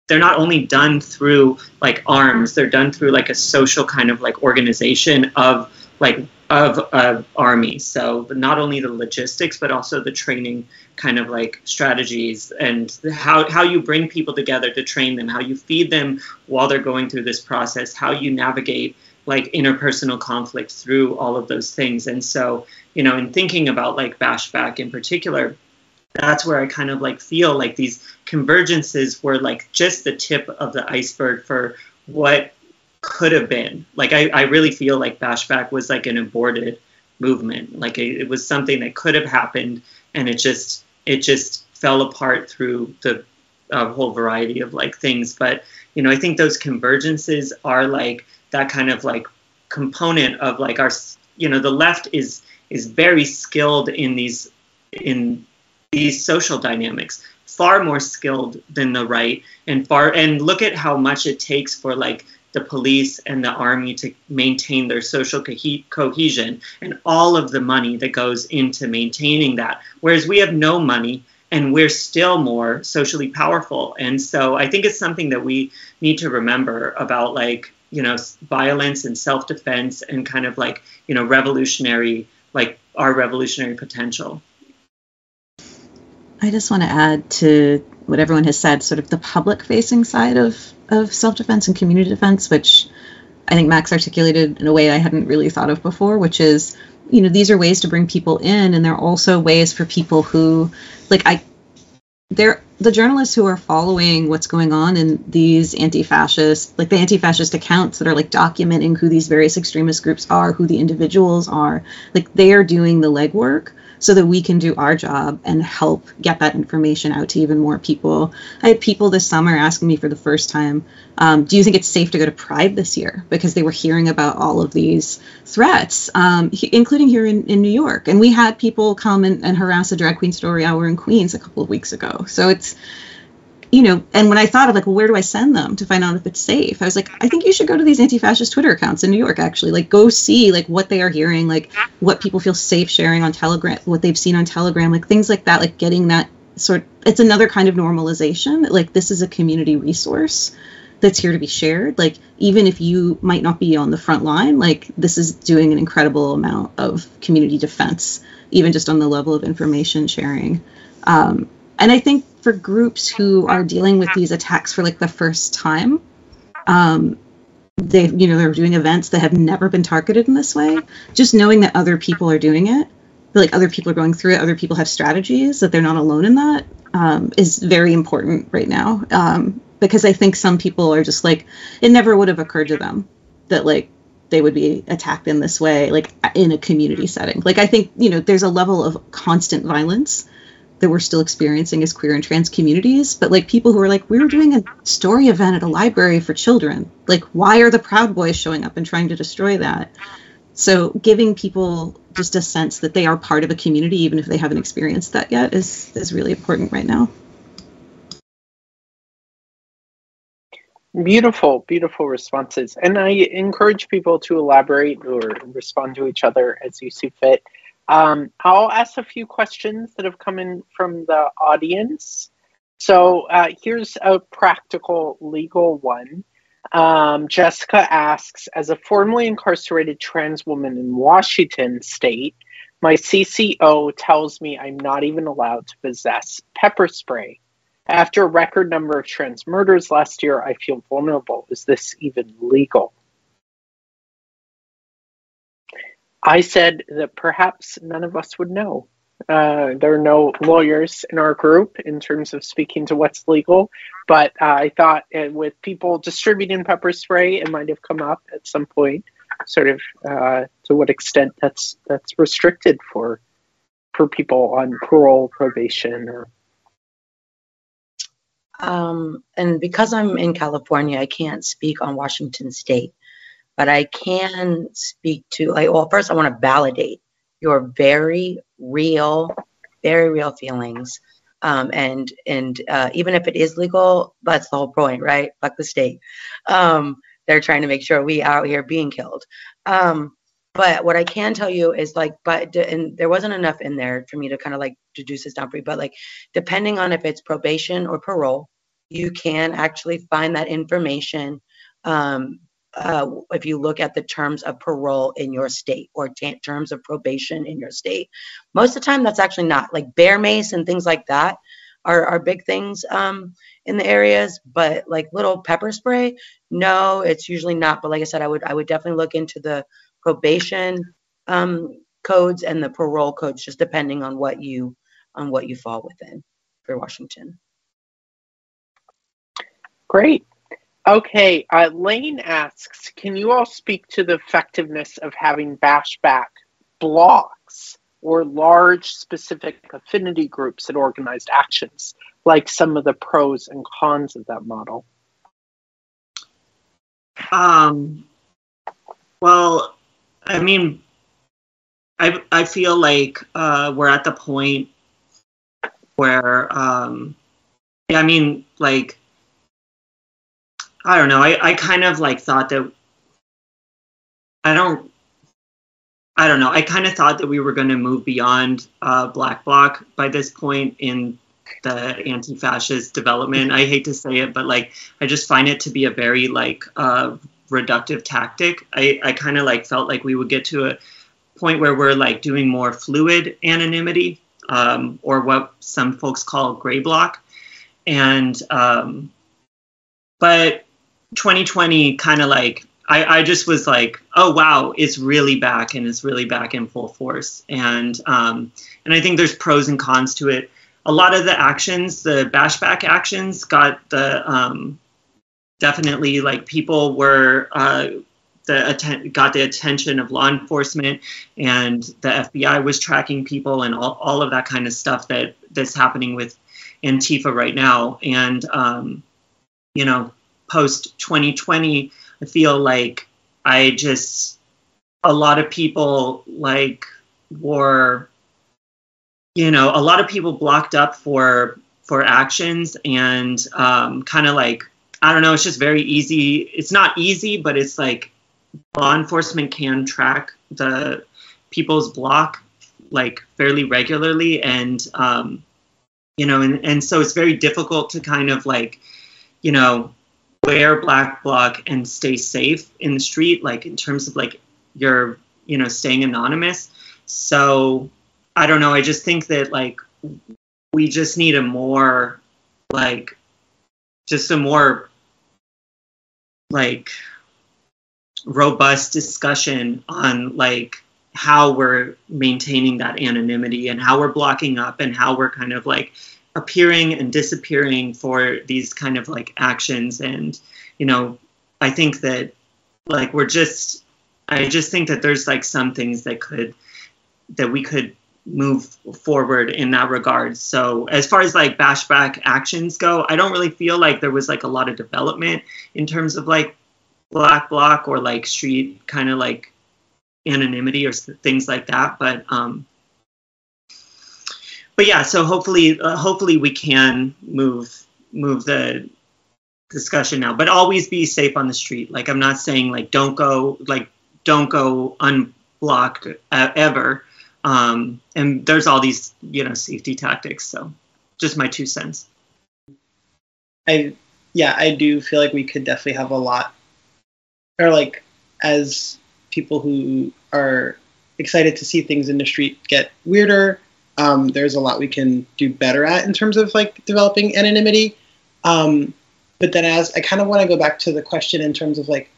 G: they're not only done through like arms they're done through like a social kind of like organization of like of uh, army. So not only the logistics but also the training kind of like strategies and how, how you bring people together to train them how you feed them while they're going through this process how you navigate like interpersonal conflict through all of those things. And so you know in thinking about like bashback in particular that's where I kind of like feel like these convergences were like just the tip of the iceberg for what could have been. Like I, I really feel like Bashback was like an aborted movement. Like it, it was something that could have happened, and it just it just fell apart through the uh, whole variety of like things. But you know, I think those convergences are like that kind of like component of like our you know the left is is very skilled in these in these social dynamics far more skilled than the right and far and look at how much it takes for like the police and the army to maintain their social co- cohesion. And all of the money that goes into maintaining that. Whereas we have no money and we're still more socially powerful. And so i think it's something that we need to remember about like you know violence and self-defense and kind of like you know revolutionary like our revolutionary potential
D: I just want to add to what everyone has said, sort of the public facing side of, of self defense and community defense, which I think Max articulated in a way I hadn't really thought of before, which is, you know, these are ways to bring people in, and they're also ways for people who, like, I, there the journalists who are following what's going on in these anti-fascist like the anti-fascist accounts that are like documenting who these various extremist groups are who the individuals are like they are doing the legwork so that we can do our job and help get that information out to even more people. I had people this summer asking me for the first time, um, do you think it's safe to go to Pride this year? Because they were hearing about all of these threats, um, including here in, in New York. And we had people come and, and harass a drag queen story hour in Queens a couple of weeks ago. So it's, you know, and when I thought of like, well, where do I send them to find out if it's safe? I was like, I think you should go to these anti-fascist Twitter accounts in New York. Actually, like, go see like what they are hearing, like what people feel safe sharing on Telegram, what they've seen on Telegram, like things like that. Like getting that sort. It's another kind of normalization. Like this is a community resource that's here to be shared. Like even if you might not be on the front line, like this is doing an incredible amount of community defense, even just on the level of information sharing. Um, and I think for groups who are dealing with these attacks for like the first time, um, they you know they're doing events that have never been targeted in this way. Just knowing that other people are doing it, like other people are going through it, other people have strategies that they're not alone in that um, is very important right now. Um, because I think some people are just like it never would have occurred to them that like they would be attacked in this way like in a community setting like i think you know there's a level of constant violence that we're still experiencing as queer and trans communities, but like people who are like, we were doing a story event at a library for children. Like, why are the Proud Boys showing up and trying to destroy that? So, giving people just a sense that they are part of a community, even if they haven't experienced that yet, is is really important right now.
C: Beautiful, beautiful responses. And I encourage people to elaborate or respond to each other as you see fit. Um, I'll ask a few questions that have come in from the audience. So uh, here's a practical legal one. Um, Jessica asks As a formerly incarcerated trans woman in Washington state, my CCO tells me I'm not even allowed to possess pepper spray. After a record number of trans murders last year, I feel vulnerable. Is this even legal? I said that perhaps none of us would know. Uh, there are no lawyers in our group in terms of speaking to what's legal, but uh, I thought uh, with people distributing pepper spray, it might have come up at some point, sort of uh, to what extent that's that's restricted for for people on parole, probation, or.
E: Um, and because I'm in California, I can't speak on Washington State but I can speak to like well first I want to validate your very real, very real feelings. Um, and and uh, even if it is legal, that's the whole point, right? Fuck the state. Um, they're trying to make sure we out here being killed. Um, but what I can tell you is like, but and there wasn't enough in there for me to kind of like deduce this down for you. But like, depending on if it's probation or parole, you can actually find that information um, uh, if you look at the terms of parole in your state or t- terms of probation in your state. Most of the time, that's actually not like bear mace and things like that are, are big things um, in the areas. But like little pepper spray, no, it's usually not. But like I said, I would I would definitely look into the probation um, codes and the parole codes, just depending on what you on what you fall within for Washington.
C: Great. Okay, uh, Lane asks, can you all speak to the effectiveness of having bashback blocks or large specific affinity groups that organized actions, like some of the pros and cons of that model?
A: Um, well, I mean, I, I feel like uh, we're at the point where, um, I mean, like, I don't know. I, I kind of like thought that I don't I don't know. I kind of thought that we were going to move beyond uh, Black Bloc by this point in the anti-fascist development. I hate to say it, but like I just find it to be a very like uh, reductive tactic. I, I kind of like felt like we would get to a point where we're like doing more fluid anonymity, um, or what some folks call gray block, and um, but 2020 kind of like I, I just was like, oh wow, it's really back and it's really back in full force. And um, and I think there's pros and cons to it. a lot of the actions, the bashback actions, got the um, definitely like people were uh, the atten- got the attention of law enforcement, and the FBI was tracking people, and all, all of that kind of stuff that that's happening with Antifa right now, and um, you know, post 2020, I feel like I just a lot of people like were you know a lot of people blocked up for for actions and um, kind of like i don't know it's just very easy it's not easy but it's like law enforcement can track the people's block like fairly regularly and um, you know and, and so it's very difficult to kind of like you know wear black bloc and stay safe in the street like in terms of like you're you know staying anonymous. So i don't know i just think that like we just need a more like just a more like robust discussion on like how we're maintaining that anonymity and how we're blocking up and how we're kind of like appearing and disappearing for these kind of like actions. And you know i think that like we're just i just think that there's like some things that could that we could move forward in that regard. So as far as like bashback actions go i don't really feel like there was like a lot of development in terms of like black bloc or like street kind of like anonymity or things like that. But um but yeah, so hopefully, uh, hopefully we can move move the discussion now. But always be safe on the street. Like I'm not saying like don't go like don't go unblocked uh, ever. Um, and there's all these you know safety tactics. So just my two cents.
F: I yeah, I do feel like we could definitely have a lot, or like as people who are excited to see things in the street get weirder um, there's a lot we can do better at in terms of like developing anonymity. Um, but then as I kind of want to go back to the question in terms of like,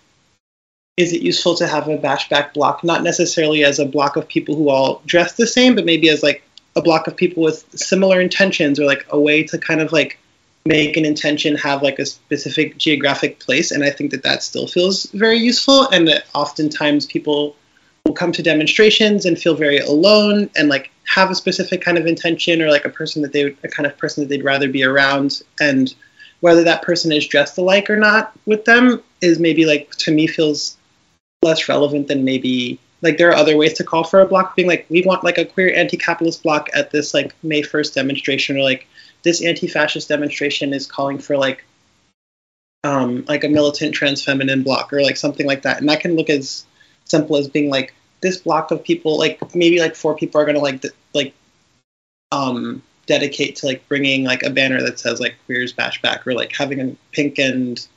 F: is it useful to have a bashback block, not necessarily as a block of people who all dress the same, but maybe as like a block of people with similar intentions or like a way to kind of like make an intention have like a specific geographic place. And I think that that still feels very useful and that oftentimes people come to demonstrations and feel very alone and like have a specific kind of intention or like a person that they would, a kind of person that they'd rather be around. And whether that person is dressed alike or not with them is maybe like to me feels less relevant than maybe like there are other ways to call for a block. Being like we want like a queer anti-capitalist block at this like may 1st demonstration or like this anti-fascist demonstration is calling for like um like a militant trans feminine block or like something like that. And that can look as simple as being like this block of people, like maybe like four people are gonna like th- like um dedicate to like bringing like a banner that says like queers bash back or like having a pink and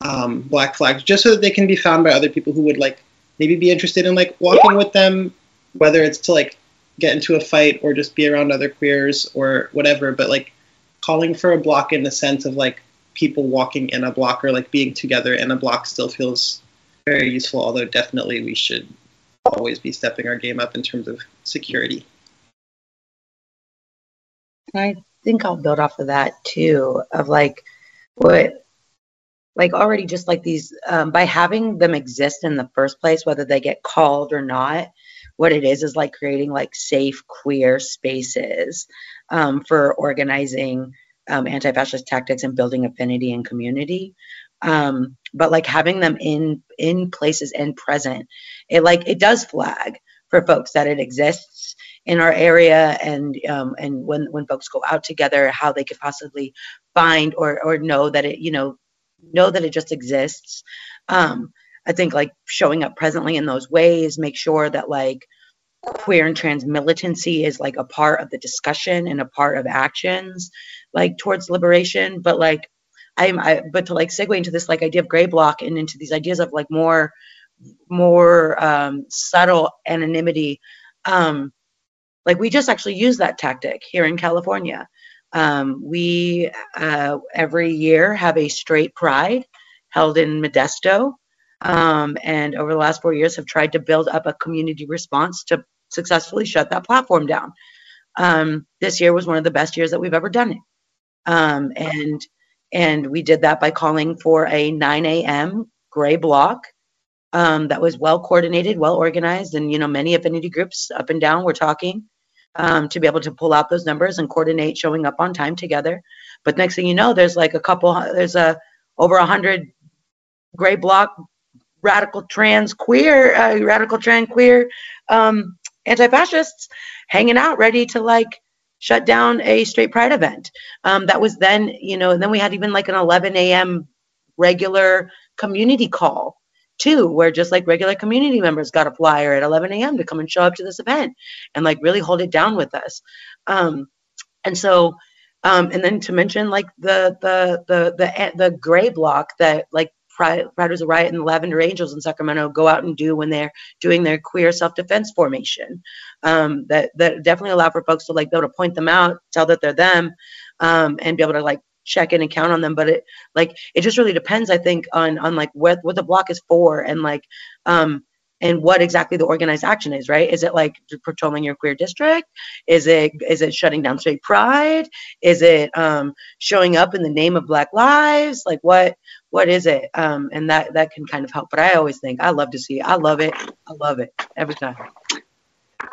F: um, black flags just so that they can be found by other people who would like maybe be interested in like walking with them whether it's to like get into a fight or just be around other queers or whatever. But like calling for a block in the sense of like people walking in a block or like being together in a block still feels very useful although definitely we should always be stepping our game up in terms of security.
E: I think I'll build off of that too, of like what, like already just like these, um, by having them exist in the first place, whether they get called or not, what it is is like creating like safe queer spaces um, for organizing um, anti-fascist tactics and building affinity and community um, but like having them in in places and present it like it does flag for folks that it exists in our area and um, and when when folks go out together how they could possibly find or or know that it you know know that it just exists. Um, i think like showing up presently in those ways make sure that like queer and trans militancy is like a part of the discussion and a part of actions like towards liberation. But like I'm, I, but to like segue into this like idea of gray block and into these ideas of like more, more um, subtle anonymity. Um, like we just actually use that tactic here in California. Um, we uh, every year have a straight pride held in Modesto, um, and over the last four years have tried to build up a community response to successfully shut that platform down. um, this year was one of the best years that we've ever done it. Um, and and we did that by calling for a 9 a.m. gray block um, that was well coordinated, well organized, and you know many affinity groups up and down were talking um, to be able to pull out those numbers and coordinate showing up on time together. But next thing you know, there's like a couple, there's a over a hundred gray block radical trans queer, uh, radical trans queer um, anti-fascists hanging out, ready to like shut down a straight pride event. Um, that was then, you know, and then we had even like an 11 a.m. regular community call too, where just like regular community members got a flyer at 11 a.m. to come and show up to this event and like really hold it down with us. Um, and so, um, and then to mention like the the the the the gray block that like Was a Riot and the Lavender Angels in Sacramento go out and do when they're doing their queer self-defense formation. Um, that that definitely allow for folks to like be able to point them out, tell that they're them, um, and be able to like check in and count on them. But it like it just really depends, I think, on on like what what the block is for and like um and what exactly the organized action is, right? Is it like patrolling your queer district? Is it is it shutting down straight pride? Is it um, showing up in the name of Black lives? Like what what is it? Um, and that that can kind of help. But I always think I love to see. I love it. I love it every time.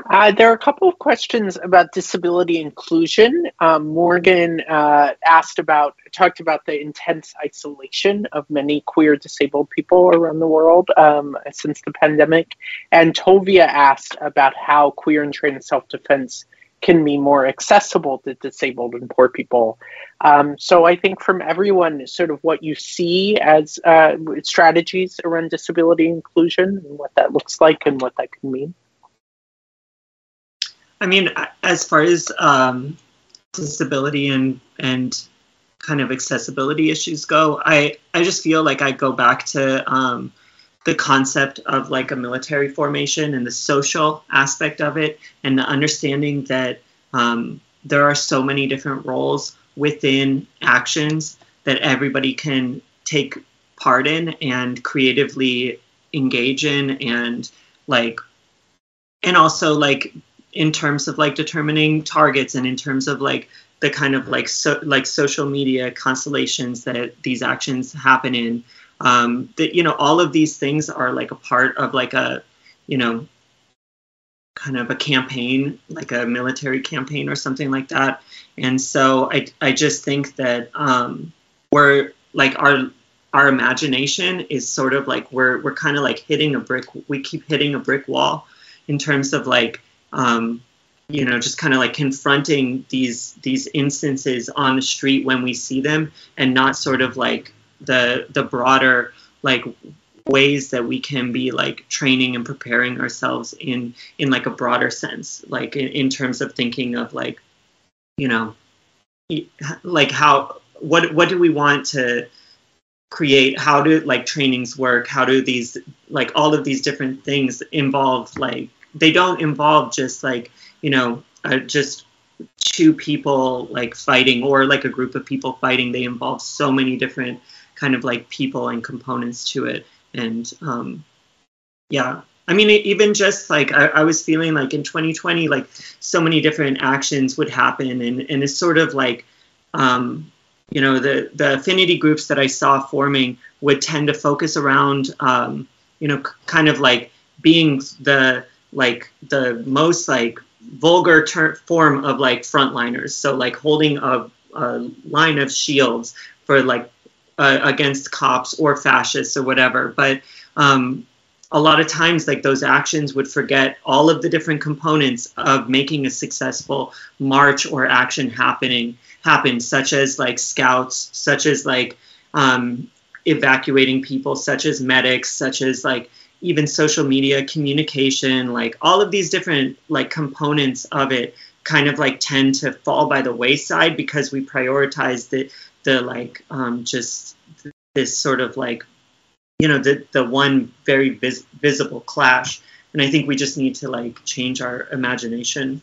C: Uh, there are a couple of questions about disability inclusion. Um, Morgan uh, asked about, talked about the intense isolation of many queer disabled people around the world um, since the pandemic. And Tovia asked about how queer and trans self defense can be more accessible to disabled and poor people. Um, so I think from everyone, sort of what you see as uh, strategies around disability inclusion and what that looks like and what that can mean.
A: I mean, as far as um, disability and and kind of accessibility issues go, I I just feel like I go back to um, the concept of like a military formation and the social aspect of it, and the understanding that um, there are so many different roles within actions that everybody can take part in and creatively engage in and like and also like in terms of like determining targets and in terms of like the kind of like so like social media constellations that these actions happen in um, that you know all of these things are like a part of like a you know kind of a campaign like a military campaign or something like that. And so i i just think that um we're like our our imagination is sort of like we're we're kind of like hitting a brick we keep hitting a brick wall in terms of like um, you know, just kind of like confronting these these instances on the street when we see them, and not sort of like the the broader like ways that we can be like training and preparing ourselves in in like a broader sense, like in, in terms of thinking of like, you know, like how what what do we want to create? How do like trainings work? How do these like all of these different things involve like they don't involve just like you know uh, just two people like fighting or like a group of people fighting. They involve so many different kind of like people and components to it. And um yeah. I mean even just like I, I was feeling like in 2020 like so many different actions would happen. And and it's sort of like um you know the the affinity groups that i saw forming would tend to focus around um you know kind of like being the like the most like vulgar ter- form of like frontliners. So like holding a, a line of shields for like uh, against cops or fascists or whatever. But um, a lot of times like those actions would forget all of the different components of making a successful march or action happening happen such as like scouts such as like um, evacuating people such as medics such as like even social media communication like all of these different like components of it kind of like tend to fall by the wayside because we prioritize the the like um, just this sort of like you know the the one very vis- visible clash. And i think we just need to like change our imagination.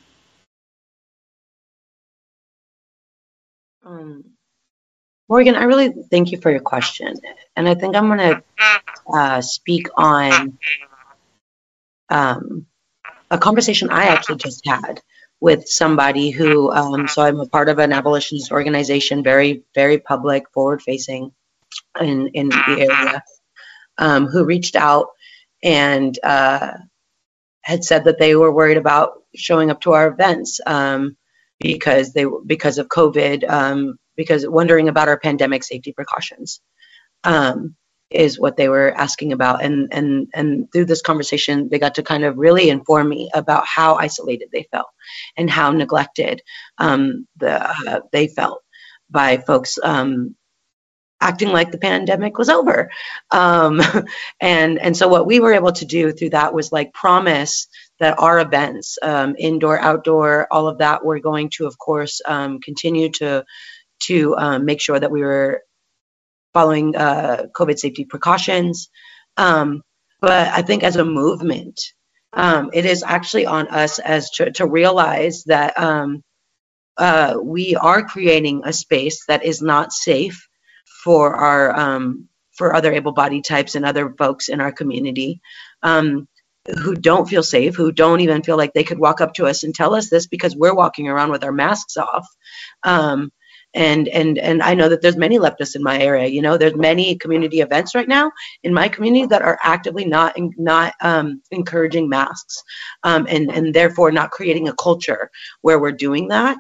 E: Um, morgan i really thank you for your question. And i think i'm going to uh, speak on um, a conversation I actually just had with somebody who, um, so I'm a part of an abolitionist organization, very, very public, forward facing in, in the area, um, who reached out and uh, had said that they were worried about showing up to our events um, because they because of COVID, um, because wondering about our pandemic safety precautions. Um, is what they were asking about. And and and through this conversation they got to kind of really inform me about how isolated they felt and how neglected um, the, uh, they felt by folks um, acting like the pandemic was over. Um, and and so what we were able to do through that was like promise that our events um, indoor outdoor all of that we're going to of course um, continue to to um, make sure that we were following uh, COVID safety precautions. Um, but I think as a movement, um, it is actually on us as to, to realize that um, uh, we are creating a space that is not safe for our um, for other able-bodied types and other folks in our community um, who don't feel safe, who don't even feel like they could walk up to us and tell us this because we're walking around with our masks off. Um, and and and I know that there's many leftists in my area. You know, there's many community events right now in my community that are actively not not um, encouraging masks, um, and and therefore not creating a culture where we're doing that.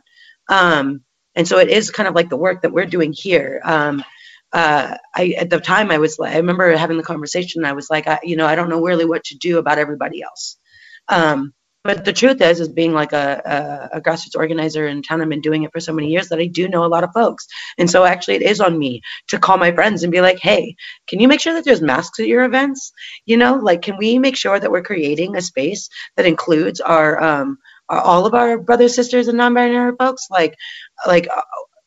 E: Um, and so it is kind of like the work that we're doing here. Um, uh, I at the time I was like, I remember having the conversation. I was like, I, you know, I don't know really what to do about everybody else. Um, but the truth is, is being like a, a, a, grassroots organizer in town, I've been doing it for so many years that I do know a lot of folks. And so actually it is on me to call my friends and be like, hey, can you make sure that there's masks at your events? You know, like, can we make sure that we're creating a space that includes our, um, all of our brothers, sisters, and non-binary folks? Like, like,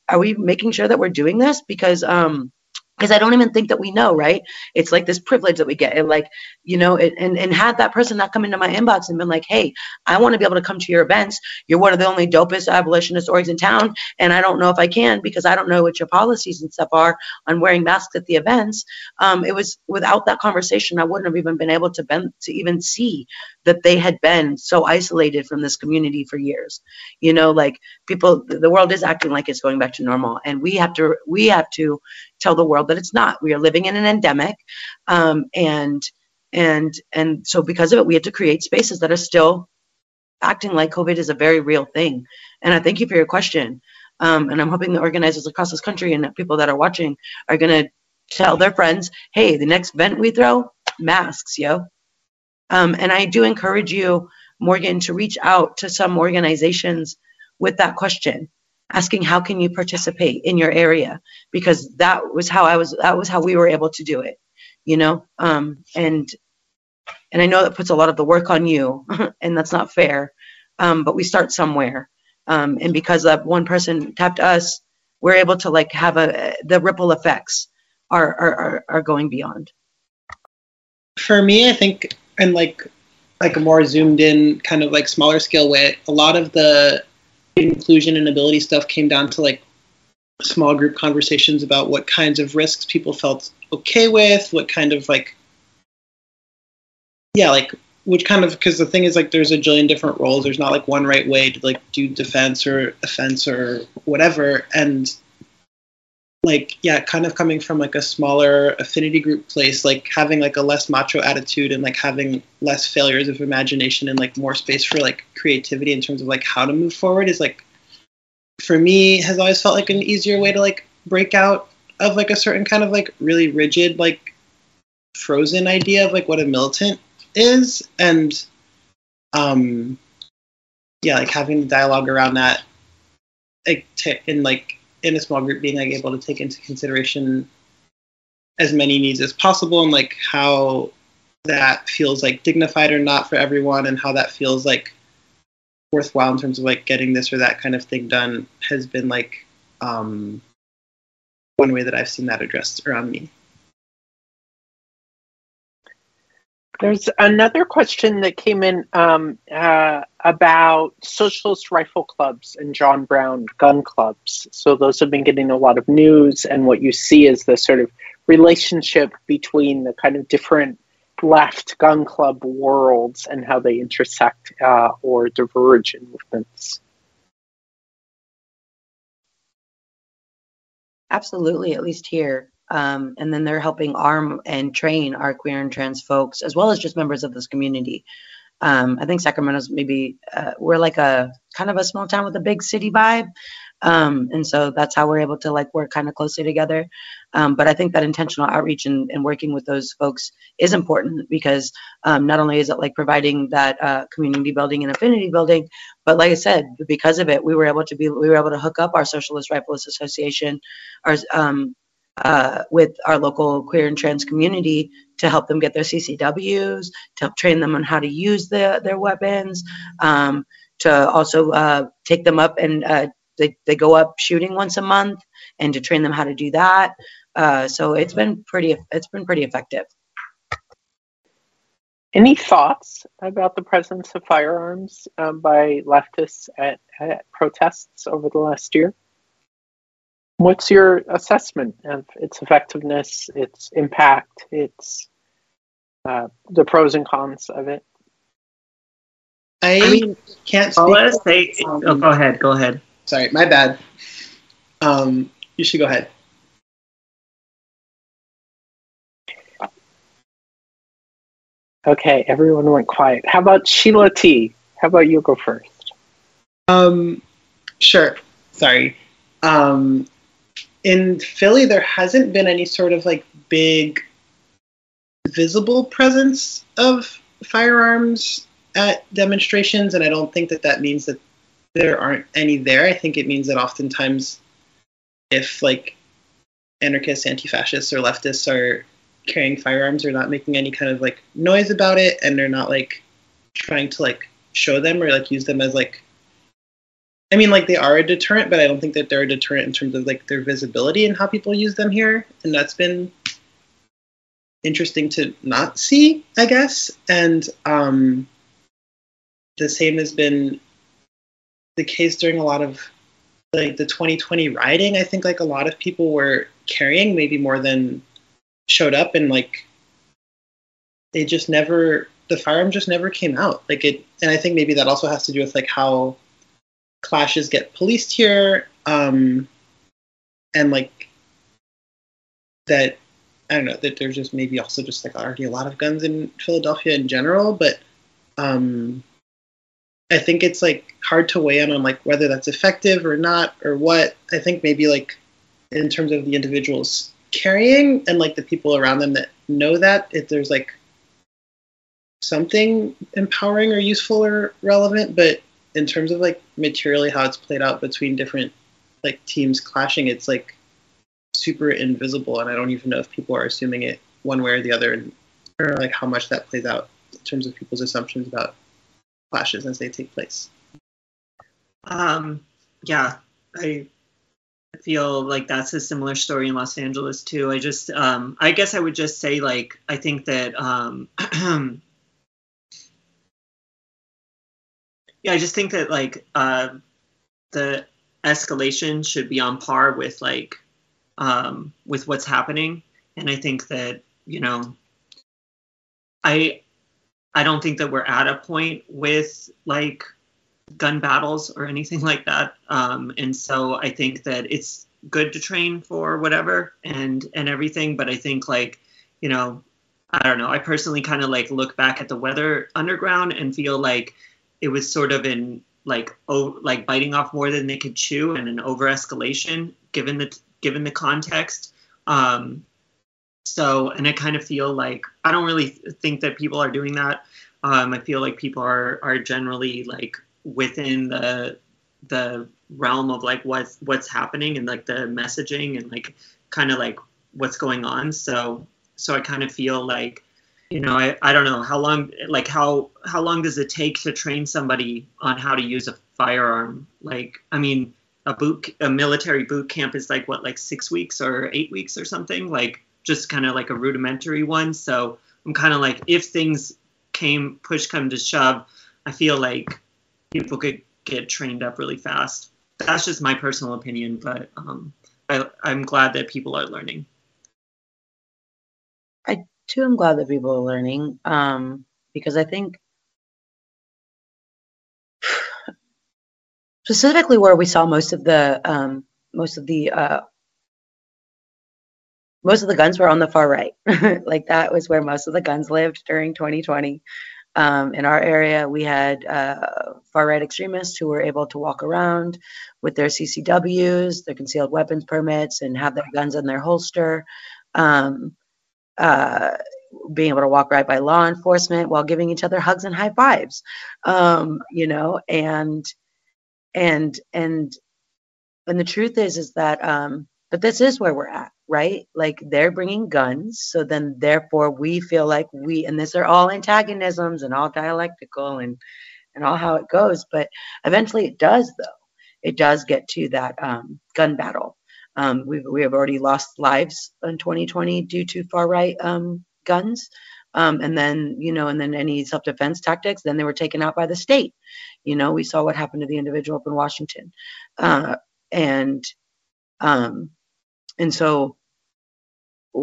E: are we making sure that we're doing this? Because, um, because I don't even think that we know, right? It's like this privilege that we get. And like, you know, it, and, and had that person not come into my inbox and been like, hey, I want to be able to come to your events. You're one of the only dopest abolitionist orgs in town. And I don't know if I can because I don't know what your policies and stuff are on wearing masks at the events. Um, it was without that conversation, I wouldn't have even been able to, been, to even see that they had been so isolated from this community for years. You know, like people, the world is acting like it's going back to normal. And we have to, we have to tell the world that it's not. We are living in an endemic, um, and and and so because of it, we had to create spaces that are still acting like COVID is a very real thing. And I thank you for your question. Um, and I'm hoping the organizers across this country and people that are watching are going to tell their friends, hey, the next event we throw, masks, yo. Um, and I do encourage you, Morgan, to reach out to some organizations with that question asking how can you participate in your area? Because that was how I was that was how we were able to do it you know? Um, and and I know that puts a lot of the work on you and that's not fair um, but we start somewhere. Um, and because that one person tapped us we're able to like have a the ripple effects are are, are going beyond.
F: For me I think and like like a more zoomed in kind of like smaller scale way a lot of the inclusion and ability stuff came down to like small group conversations about what kinds of risks people felt okay with, what kind of like, yeah, like which kind of because the thing is like there's a jillion different roles. There's not like one right way to like do defense or offense or whatever, and like yeah kind of coming from like a smaller affinity group place like having like a less macho attitude and like having less failures of imagination and like more space for like creativity in terms of like how to move forward is like for me has always felt like an easier way to like break out of like a certain kind of like really rigid like frozen idea of like what a militant is. And um yeah like having the dialogue around that like t- in like in a small group being like able to take into consideration as many needs as possible and like how that feels like dignified or not for everyone and how that feels like worthwhile in terms of like getting this or that kind of thing done has been like um, one way that I've seen that addressed around me.
C: There's another question that came in um, uh, about socialist rifle clubs and John Brown gun clubs. So those have been getting a lot of news, and what you see is the sort of relationship between the kind of different left gun club worlds and how they intersect uh, or diverge in movements.
E: Absolutely, at least here. Um, and then they're helping arm and train our queer and trans folks, as well as just members of this community. Um, I think Sacramento's maybe uh, we're like a kind of a small town with a big city vibe, um, and so that's how we're able to like work kind of closely together. Um, but I think that intentional outreach and, and, working with those folks is important because um, not only is it like providing that uh, community building and affinity building, but like I said, because of it, we were able to be we were able to hook up our Socialist Rifleist Association, our um, uh, with our local queer and trans community to help them get their CCWs, to help train them on how to use the, their weapons, um, to also uh, take them up and uh, they, they go up shooting once a month and to train them how to do that. Uh, so it's been pretty it's been pretty effective.
C: Any thoughts about the presence of firearms um, by leftists at, at protests over the last year? What's your assessment of its effectiveness, its impact, its uh, the pros and cons of it?
F: I, I mean, can't speak.
A: Say, um, oh, go ahead. Go ahead.
F: Sorry, my bad. Um, you should go ahead.
C: Okay, everyone went quiet. How about Sheila T? How about you go first?
F: Um, sure. Sorry. Um, in Philly, there hasn't been any sort of like big visible presence of firearms at demonstrations, and I don't think that that means that there aren't any there. I think it means that oftentimes, if like anarchists, anti-fascists, or leftists are carrying firearms, they're not making any kind of like noise about it, and they're not like trying to like show them or like use them as like I mean, like they are a deterrent, but I don't think that they're a deterrent in terms of like their visibility and how people use them here, and that's been interesting to not see, I guess. And um, the same has been the case during a lot of like the 2020 rioting. I think like a lot of people were carrying maybe more than showed up, and like they just never the firearm just never came out. Like it, and I think maybe that also has to do with like how clashes get policed here, um, and like that. I don't know that there's just maybe also just like already a lot of guns in Philadelphia in general, but um, I think it's like hard to weigh in on like whether that's effective or not or what. I think maybe like in terms of the individuals carrying and like the people around them that know that if there's like something empowering or useful or relevant, but in terms of like materially how it's played out between different like teams clashing, it's like super invisible, and I don't even know if people are assuming it one way or the other, and or like how much that plays out in terms of people's assumptions about clashes as they take place.
A: Um, yeah, I feel like that's a similar story in Los Angeles too. I just, um, I guess I would just say like I think that um, yeah, I just think that like uh, the escalation should be on par with like um, with what's happening, and I think that you know, I I don't think that we're at a point with like gun battles or anything like that, um, and so I think that it's good to train for whatever and and everything, but I think like you know I don't know. I personally kind of like look back at the weather underground and feel like it was sort of in like oh like biting off more than they could chew and an over escalation given the given the context. Um so and i kind of feel like i don't really think that people are doing that. Um i feel like people are are generally like within the the realm of like what's what's happening and like the messaging and like kind of like what's going on. So so i kind of feel like you know I, I don't know how long like how how long does it take to train somebody on how to use a firearm? Like i mean a boot a military boot camp is like what like six weeks or eight weeks or something? Like just kind of like a rudimentary one. So i'm kind of like if things came push come to shove i feel like people could get trained up really fast. That's just my personal opinion but um, I, i'm glad that people are learning
E: too, I'm glad that people are learning um, because I think specifically where we saw most of the um, most of the uh, most of the guns were on the far right. like that was where most of the guns lived during 2020. Um, in our area, we had uh, far right extremists who were able to walk around with their CCWs, their concealed weapons permits, and have their guns in their holster. Um, uh, being able to walk right by law enforcement while giving each other hugs and high fives, um, you know, and and and and the truth is is that um, but this is where we're at right? Like they're bringing guns so then therefore we feel like we and this are all antagonisms and all dialectical and and all how it goes but eventually it does though. It does get to that um, gun battle um, we we have already lost lives in 2020 due to far right um, guns. Um, and then you know and then any self-defense tactics then they were taken out by the state. You know we saw what happened to the individual up in washington. Uh, and um, and so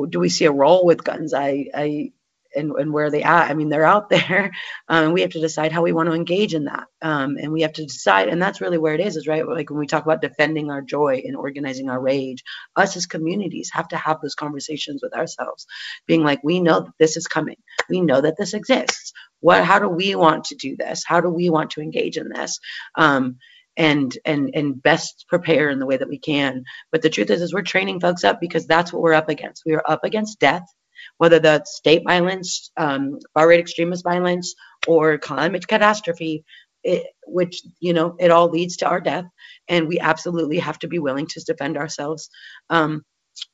E: do we see a role with guns? I, I, and, and where they at? I mean, they're out there. Um, we have to decide how we want to engage in that. Um, and we have to decide, and that's really where it is, is right? Like when we talk about defending our joy and organizing our rage, us as communities have to have those conversations with ourselves, being like, we know that this is coming. We know that this exists. What, how do we want to do this? How do we want to engage in this? Um, and and and best prepare in the way that we can. But the truth is, is we're training folks up because that's what we're up against. We are up against death, whether that's state violence, um, far right extremist violence, or climate catastrophe. It, which you know it all leads to our death and we absolutely have to be willing to defend ourselves. Um,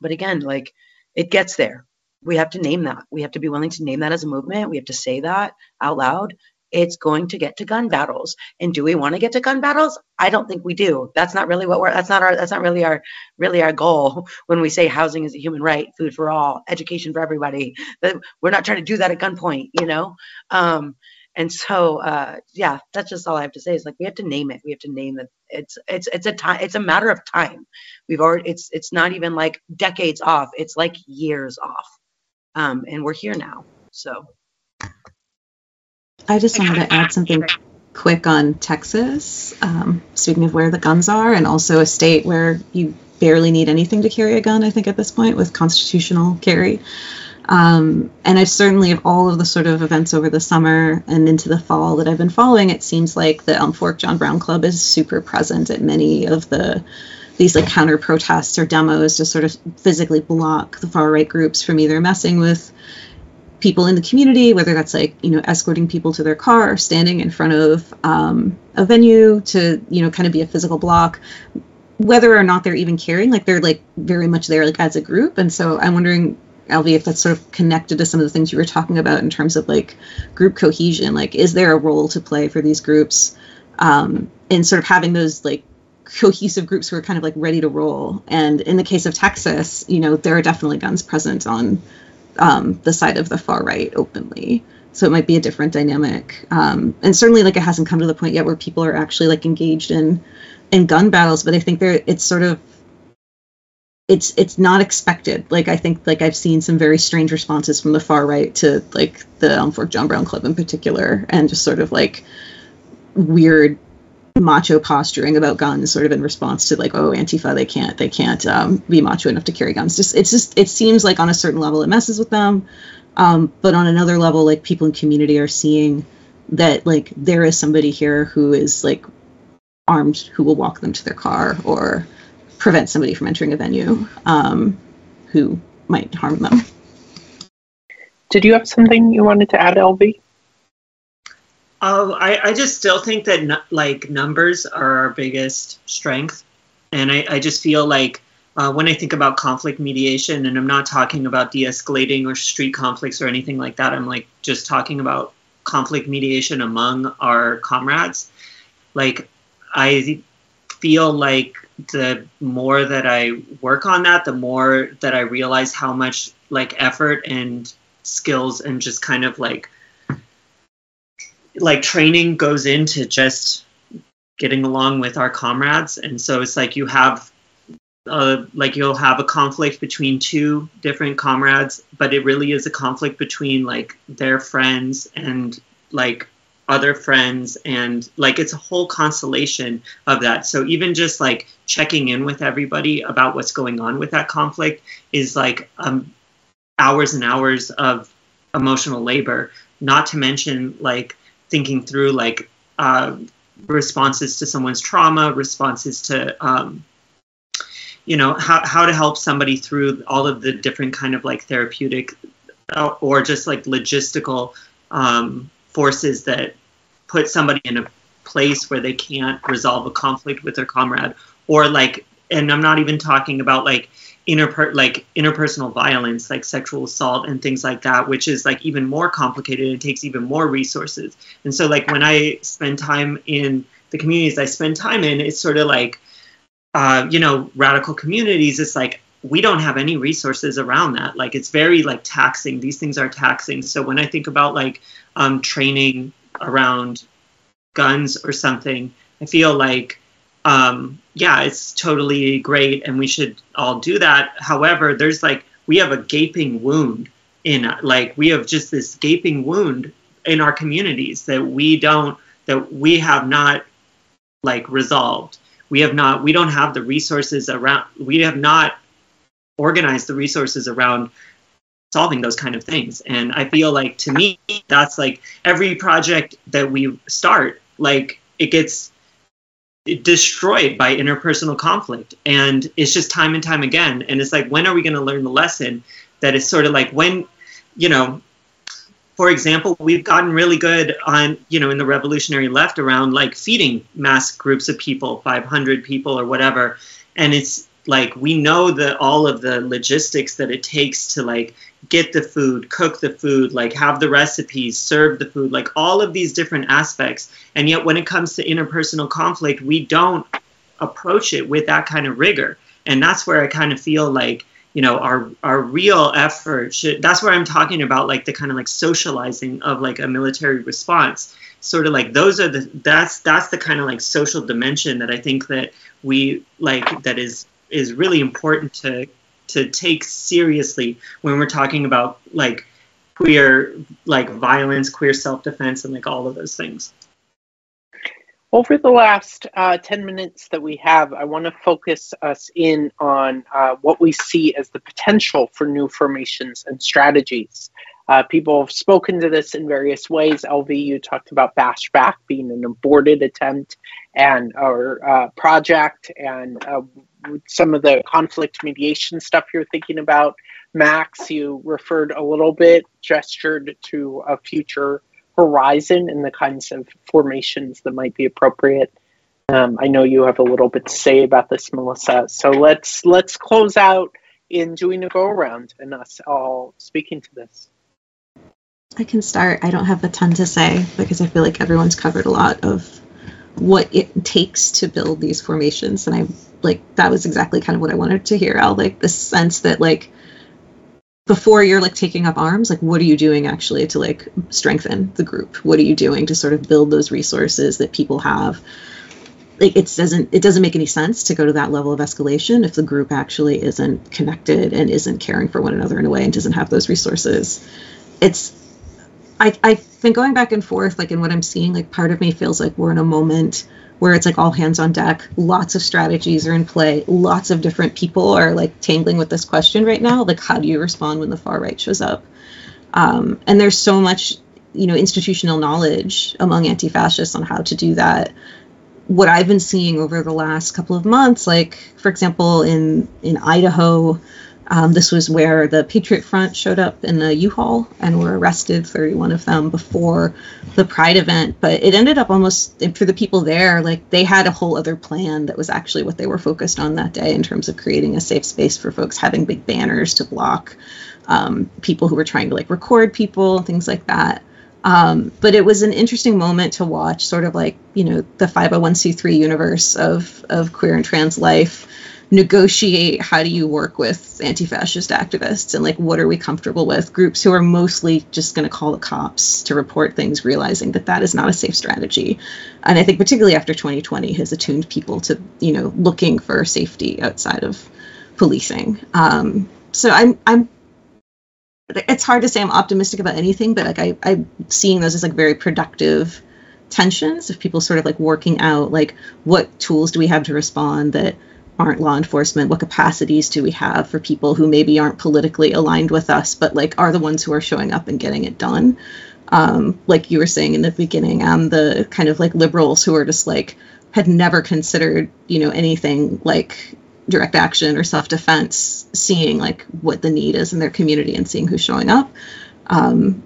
E: but again like it gets there. We have to name that. We have to be willing to name that as a movement. We have to say that out loud it's going to get to gun battles. And do we want to get to gun battles? I don't think we do. That's not really what we're that's not our that's not really our really our goal when we say housing is a human right, food for all, education for everybody. That we're not trying to do that at gunpoint, you know? Um, and so uh, yeah, that's just all I have to say is like we have to name it. We have to name that it's it's it's a time it's a matter of time. We've already it's it's not even like decades off. It's like years off. Um, and we're here now. So
D: I just wanted to add something quick on Texas. Um, speaking of where the guns are, and also a state where you barely need anything to carry a gun, I think, at this point with constitutional carry. Um, and I've certainly, of all of the sort of events over the summer and into the fall that I've been following, it seems like the Elm Fork John Brown Club is super present at many of the these like counter protests or demos to sort of physically block the far right groups from either messing with people in the community, whether that's like you know escorting people to their car or standing in front of um, a venue to you know kind of be a physical block, whether or not they're even caring, like they're like very much there like as a group. And so I'm wondering, LV, if that's sort of connected to some of the things you were talking about in terms of like group cohesion. Like, is there a role to play for these groups um, in sort of having those like cohesive groups who are kind of like ready to roll? And in the case of Texas, you know, there are definitely guns present on um, the side of the far right openly. So it might be a different dynamic. Um, and certainly, like it hasn't come to the point yet where people are actually like engaged in in gun battles. But I think there, it's sort of it's it's not expected. Like I think like I've seen some very strange responses from the far right to like the Elm Fork John Brown Club in particular, and just sort of like weird macho posturing about guns sort of in response to like oh antifa they can't they can't um, be macho enough to carry guns. Just it's just it seems like on a certain level it messes with them um, but on another level like people in community are seeing that like there is somebody here who is like armed who will walk them to their car or prevent somebody from entering a venue um, who might harm them.
C: Did you have something you wanted to add lv
A: Oh, I, I just still think that like numbers are our biggest strength, and I, I just feel like uh, when I think about conflict mediation, and I'm not talking about de-escalating or street conflicts or anything like that. I'm like just talking about conflict mediation among our comrades. Like I feel like the more that I work on that, the more that I realize how much like effort and skills and just kind of like like training goes into just getting along with our comrades. And so it's like you have uh, like you'll have a conflict between two different comrades but it really is a conflict between like their friends and like other friends. And like it's a whole constellation of that. So even just like checking in with everybody about what's going on with that conflict is like um, hours and hours of emotional labor. Not to mention like thinking through like uh, responses to someone's trauma, responses to um, you know how, how to help somebody through all of the different kind of like therapeutic uh, or just like logistical um, forces that put somebody in a place where they can't resolve a conflict with their comrade or like and i'm not even talking about like interper like interpersonal violence like sexual assault and things like that which is like even more complicated and takes even more resources. And so like when i spend time in the communities i spend time in it's sort of like uh, you know radical communities it's like we don't have any resources around that. Like it's very like taxing. These things are taxing. So when i think about like um, training around guns or something i feel like um, yeah, it's totally great, and we should all do that. However, there's like we have a gaping wound in like we have just this gaping wound in our communities that we don't that we have not like resolved. We have not we don't have the resources around. We have not organized the resources around solving those kind of things. And I feel like to me, that's like every project that we start, like it gets destroyed by interpersonal conflict. And it's just time and time again. And it's like when are we going to learn the lesson that it's sort of like when you know for example we've gotten really good on you know in the revolutionary left around like feeding mass groups of people 500 people or whatever. And it's like we know that all of the logistics that it takes to like get the food cook the food like have the recipes serve the food like all of these different aspects. And yet when it comes to interpersonal conflict we don't approach it with that kind of rigor. And that's where i kind of feel like you know our our real effort should that's where i'm talking about like the kind of like socializing of like a military response. Sort of like those are the that's that's the kind of like social dimension that i think that we like that is is really important to to take seriously when we're talking about like queer like violence, queer self-defense, and like all of those things.
C: Over the last uh, 10 minutes that we have, I want to focus us in on uh, what we see as the potential for new formations and strategies. Uh, people have spoken to this in various ways. LV, you talked about Bash Back being an aborted attempt and our uh, project and uh, some of the conflict mediation stuff you're thinking about. Max, you referred a little bit, gestured to a future horizon and the kinds of formations that might be appropriate. Um, I know you have a little bit to say about this, Melissa. So let's let's close out in doing a go around and us all speaking to this.
D: I can start. I don't have a ton to say because I feel like everyone's covered a lot of what it takes to build these formations, and I like that was exactly kind of what I wanted to hear. Al, like the sense that like before you're like taking up arms, like what are you doing actually to like strengthen the group? What are you doing to sort of build those resources that people have? Like it doesn't it doesn't make any sense to go to that level of escalation if the group actually isn't connected and isn't caring for one another in a way and doesn't have those resources. It's I I've been going back and forth like in what I'm seeing, like part of me feels like we're in a moment where it's like all hands on deck. Lots of strategies are in play. Lots of different people are like tangling with this question right now. Like, how do you respond when the far right shows up? Um, and there's so much, you know, institutional knowledge among anti fascists on how to do that. What I've been seeing over the last couple of months, like for example, in in Idaho, um, this was where the Patriot Front showed up in a U-Haul and were arrested, 31 of them, before the Pride event. But it ended up almost, for the people there, like they had a whole other plan that was actually what they were focused on that day in terms of creating a safe space for folks, having big banners to block um, people who were trying to like record people, things like that. Um, but it was an interesting moment to watch, sort of like, you know, the 501c3 universe of, of queer and trans life negotiate how do you work with anti-fascist activists and like what are we comfortable with? Groups who are mostly just going to call the cops to report things realizing that that is not a safe strategy. And i think particularly after 2020 has attuned people to you know looking for safety outside of policing. Um, so i'm i'm it's hard to say i'm optimistic about anything but like I, i'm seeing those as like very productive tensions of people sort of like working out like what tools do we have to respond that aren't law enforcement what capacities do we have for people who maybe aren't politically aligned with us but like are the ones who are showing up and getting it done? Um, like you were saying in the beginning um, the kind of like liberals who are just like had never considered you know anything like direct action or self-defense seeing like what the need is in their community and seeing who's showing up. Um,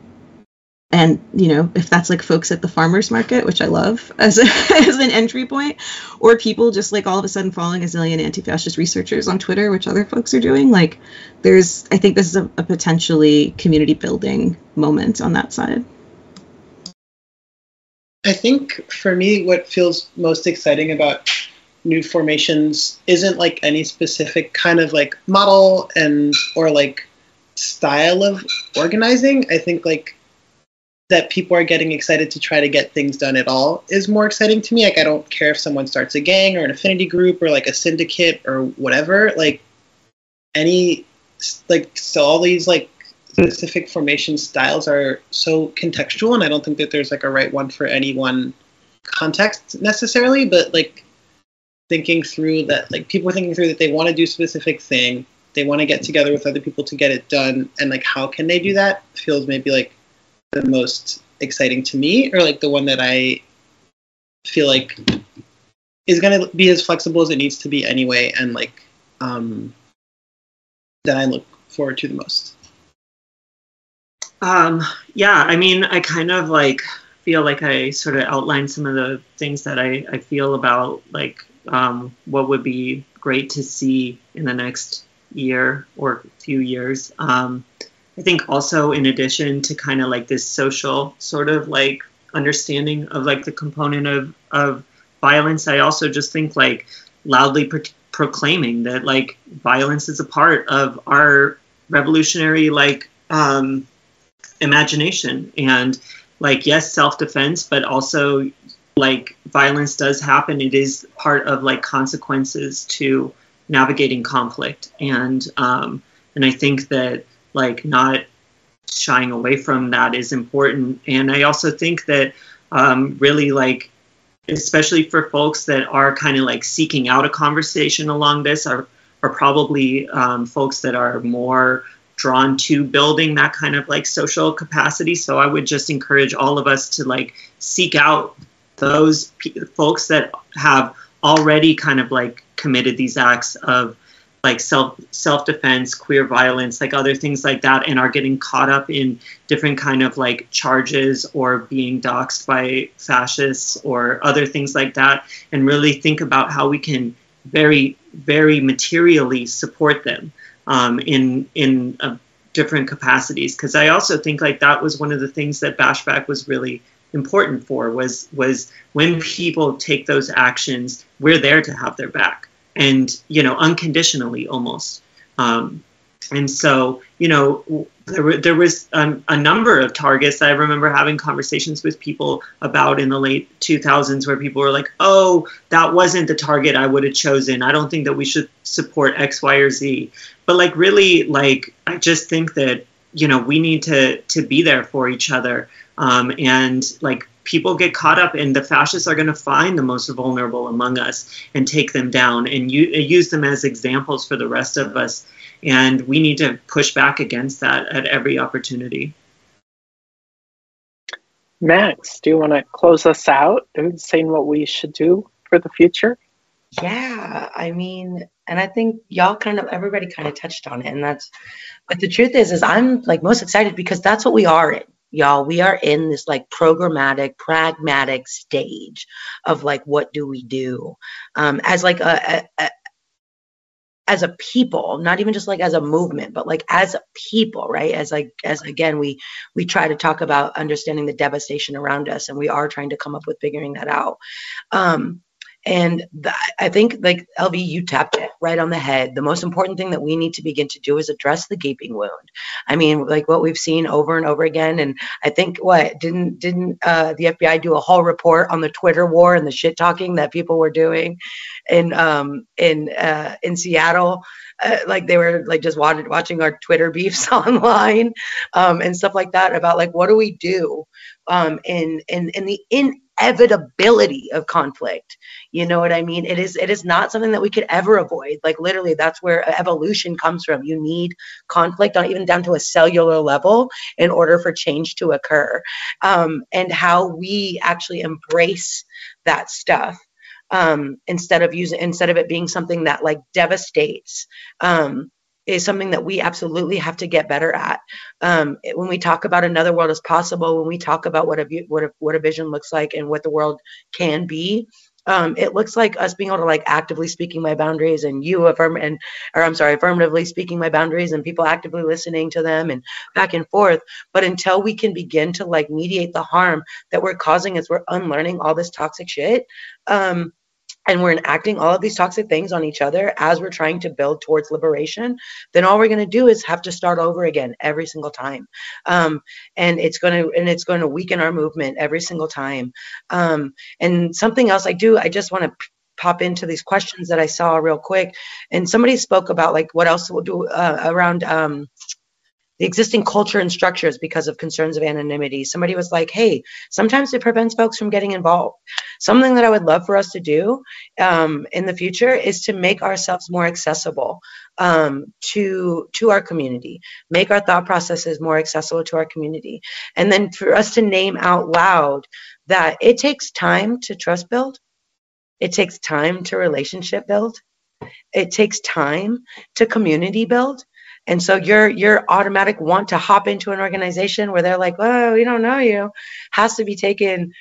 D: and you know if that's like folks at the farmers market which i love as, a, as an entry point or people just like all of a sudden following a zillion anti-fascist researchers on twitter which other folks are doing like there's i think this is a, a potentially community building moment on that side.
F: I think for me what feels most exciting about new formations isn't like any specific kind of like model and or like style of organizing. I think like that people are getting excited to try to get things done at all is more exciting to me. Like I don't care if someone starts a gang or an affinity group or like a syndicate or whatever. Like any like so all these like specific formation styles are so contextual and I don't think that there's like a right one for any one context necessarily, but like thinking through that like people are thinking through that they want to do specific thing, they want to get together with other people to get it done and like how can they do that feels maybe like the most exciting to me, or like the one that I feel like is going to be as flexible as it needs to be anyway, and like um, that I look forward to the most.
A: Um, yeah, I mean, I kind of like feel like I sort of outlined some of the things that I, I feel about like um, what would be great to see in the next year or few years. Um, I think also in addition to kind of like this social sort of like understanding of like the component of of violence, I also just think like loudly pro- proclaiming that like violence is a part of our revolutionary like um, imagination. And like yes self-defense but also like violence does happen. It is part of like consequences to navigating conflict. And um, and i think that like not shying away from that is important. And I also think that um, really like, especially for folks that are kind of like seeking out a conversation along this, are are probably um, folks that are more drawn to building that kind of like social capacity. So I would just encourage all of us to like seek out those p- folks that have already kind of like committed these acts of like self self defense, queer violence, like other things like that, and are getting caught up in different kind of like charges or being doxxed by fascists or other things like that, and really think about how we can very very materially support them um, in in uh, different capacities. Because I also think like that was one of the things that Bashback was really important for was was when people take those actions, we're there to have their back and you know unconditionally almost. Um, and so you know there, there was a, a, number of targets i remember having conversations with people about in the late 2000s where people were like oh that wasn't the target i would have chosen. I don't think that we should support x y or z. But like really like i just think that you know we need to to be there for each other. Um, and like people get caught up and the fascists are going to find the most vulnerable among us and take them down and uh, use them as examples for the rest of us. And we need to push back against that at every opportunity.
C: Max do you want to close us out and saying what we should do for the future?
E: Yeah i mean and i think y'all kind of everybody kind of touched on it and that's but the truth is is i'm like most excited because that's what we are in y'all we are in this like programmatic pragmatic stage of like what do we do? Um, as like a, a, a as a people not even just like as a movement but like as a people right? As like as again we we try to talk about understanding the devastation around us and we are trying to come up with figuring that out. Um and I think, like LV, you tapped it right on the head. The most important thing that we need to begin to do is address the gaping wound. I mean, like what we've seen over and over again. And I think what didn't didn't uh, the FBI do a whole report on the Twitter war and the shit talking that people were doing in um, in uh, in Seattle? Uh, like they were like just watching watching our Twitter beefs online um, and stuff like that about like what do we do um, in in in the in inevitability of conflict. You know what I mean? It is it is not something that we could ever avoid. Like literally, that's where evolution comes from. You need conflict on even down to a cellular level in order for change to occur. Um, and how we actually embrace that stuff um, instead of using instead of it being something that like devastates um, is something that we absolutely have to get better at. Um, when we talk about another world as possible, when we talk about what a what a, what a vision looks like and what the world can be, um, it looks like us being able to like actively speaking my boundaries and you affirm and or I'm sorry, affirmatively speaking my boundaries and people actively listening to them and back and forth. But until we can begin to like mediate the harm that we're causing as we're unlearning all this toxic shit, um, and we're enacting all of these toxic things on each other as we're trying to build towards liberation, then all we're going to do is have to start over again every single time, um, and it's going to and it's going to weaken our movement every single time. Um, and something else I do, I just want to p- pop into these questions that I saw real quick, and somebody spoke about like what else will do uh, around. Um, the existing culture and structures because of concerns of anonymity. Somebody was like, hey, sometimes it prevents folks from getting involved. Something that I would love for us to do um, in the future is to make ourselves more accessible um, to, to our community, make our thought processes more accessible to our community. And then for us to name out loud that it takes time to trust build, it takes time to relationship build, it takes time to community build and so your your automatic want to hop into an organization where they're like, "Oh, we don't know you," has to be taken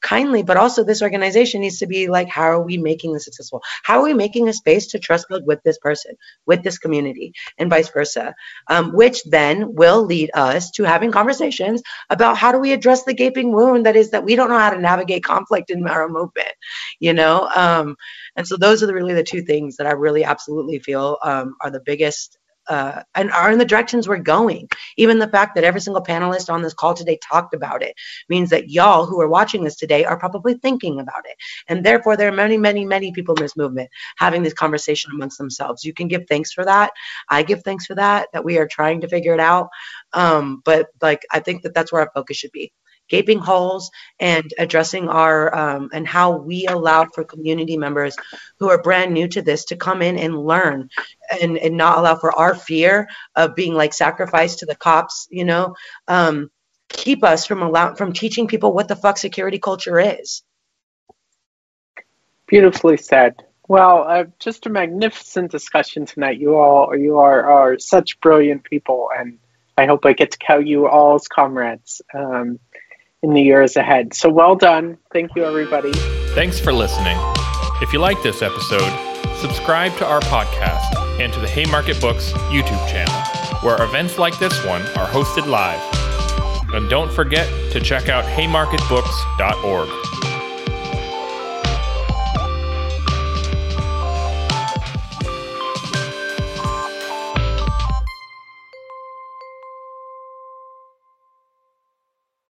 E: kindly, but also this organization needs to be like, how are we making this successful? How are we making a space to trust build with this person, with this community, and vice versa? Um, which then will lead us to having conversations about how do we address the gaping wound that is that we don't know how to navigate conflict in our movement, you know? Um, and so those are the, really the two things that I really absolutely feel um, are the biggest uh, and are in the directions we're going. Even the fact that every single panelist on this call today talked about it means that y'all who are watching this today are probably thinking about it. And therefore, there are many, many, many people in this movement having this conversation amongst themselves. You can give thanks for that. I give thanks for that, that we are trying to figure it out. Um, but like, I think that that's where our focus should be gaping holes and addressing our um, and how we allow for community members who are brand new to this to come in and learn and, and not allow for our fear of being like sacrificed to the cops you know? Um, keep us from allow from teaching people what the fuck security culture is.
C: Beautifully said. Well uh, just a magnificent discussion tonight. You all you are, are such brilliant people and I hope I get to count you all as comrades. Um, in the years ahead. So well done. Thank you, everybody.
B: Thanks for listening. If you like this episode, subscribe to our podcast and to the Haymarket Books YouTube channel, where events like this one are hosted live. And don't forget to check out haymarketbooks.org.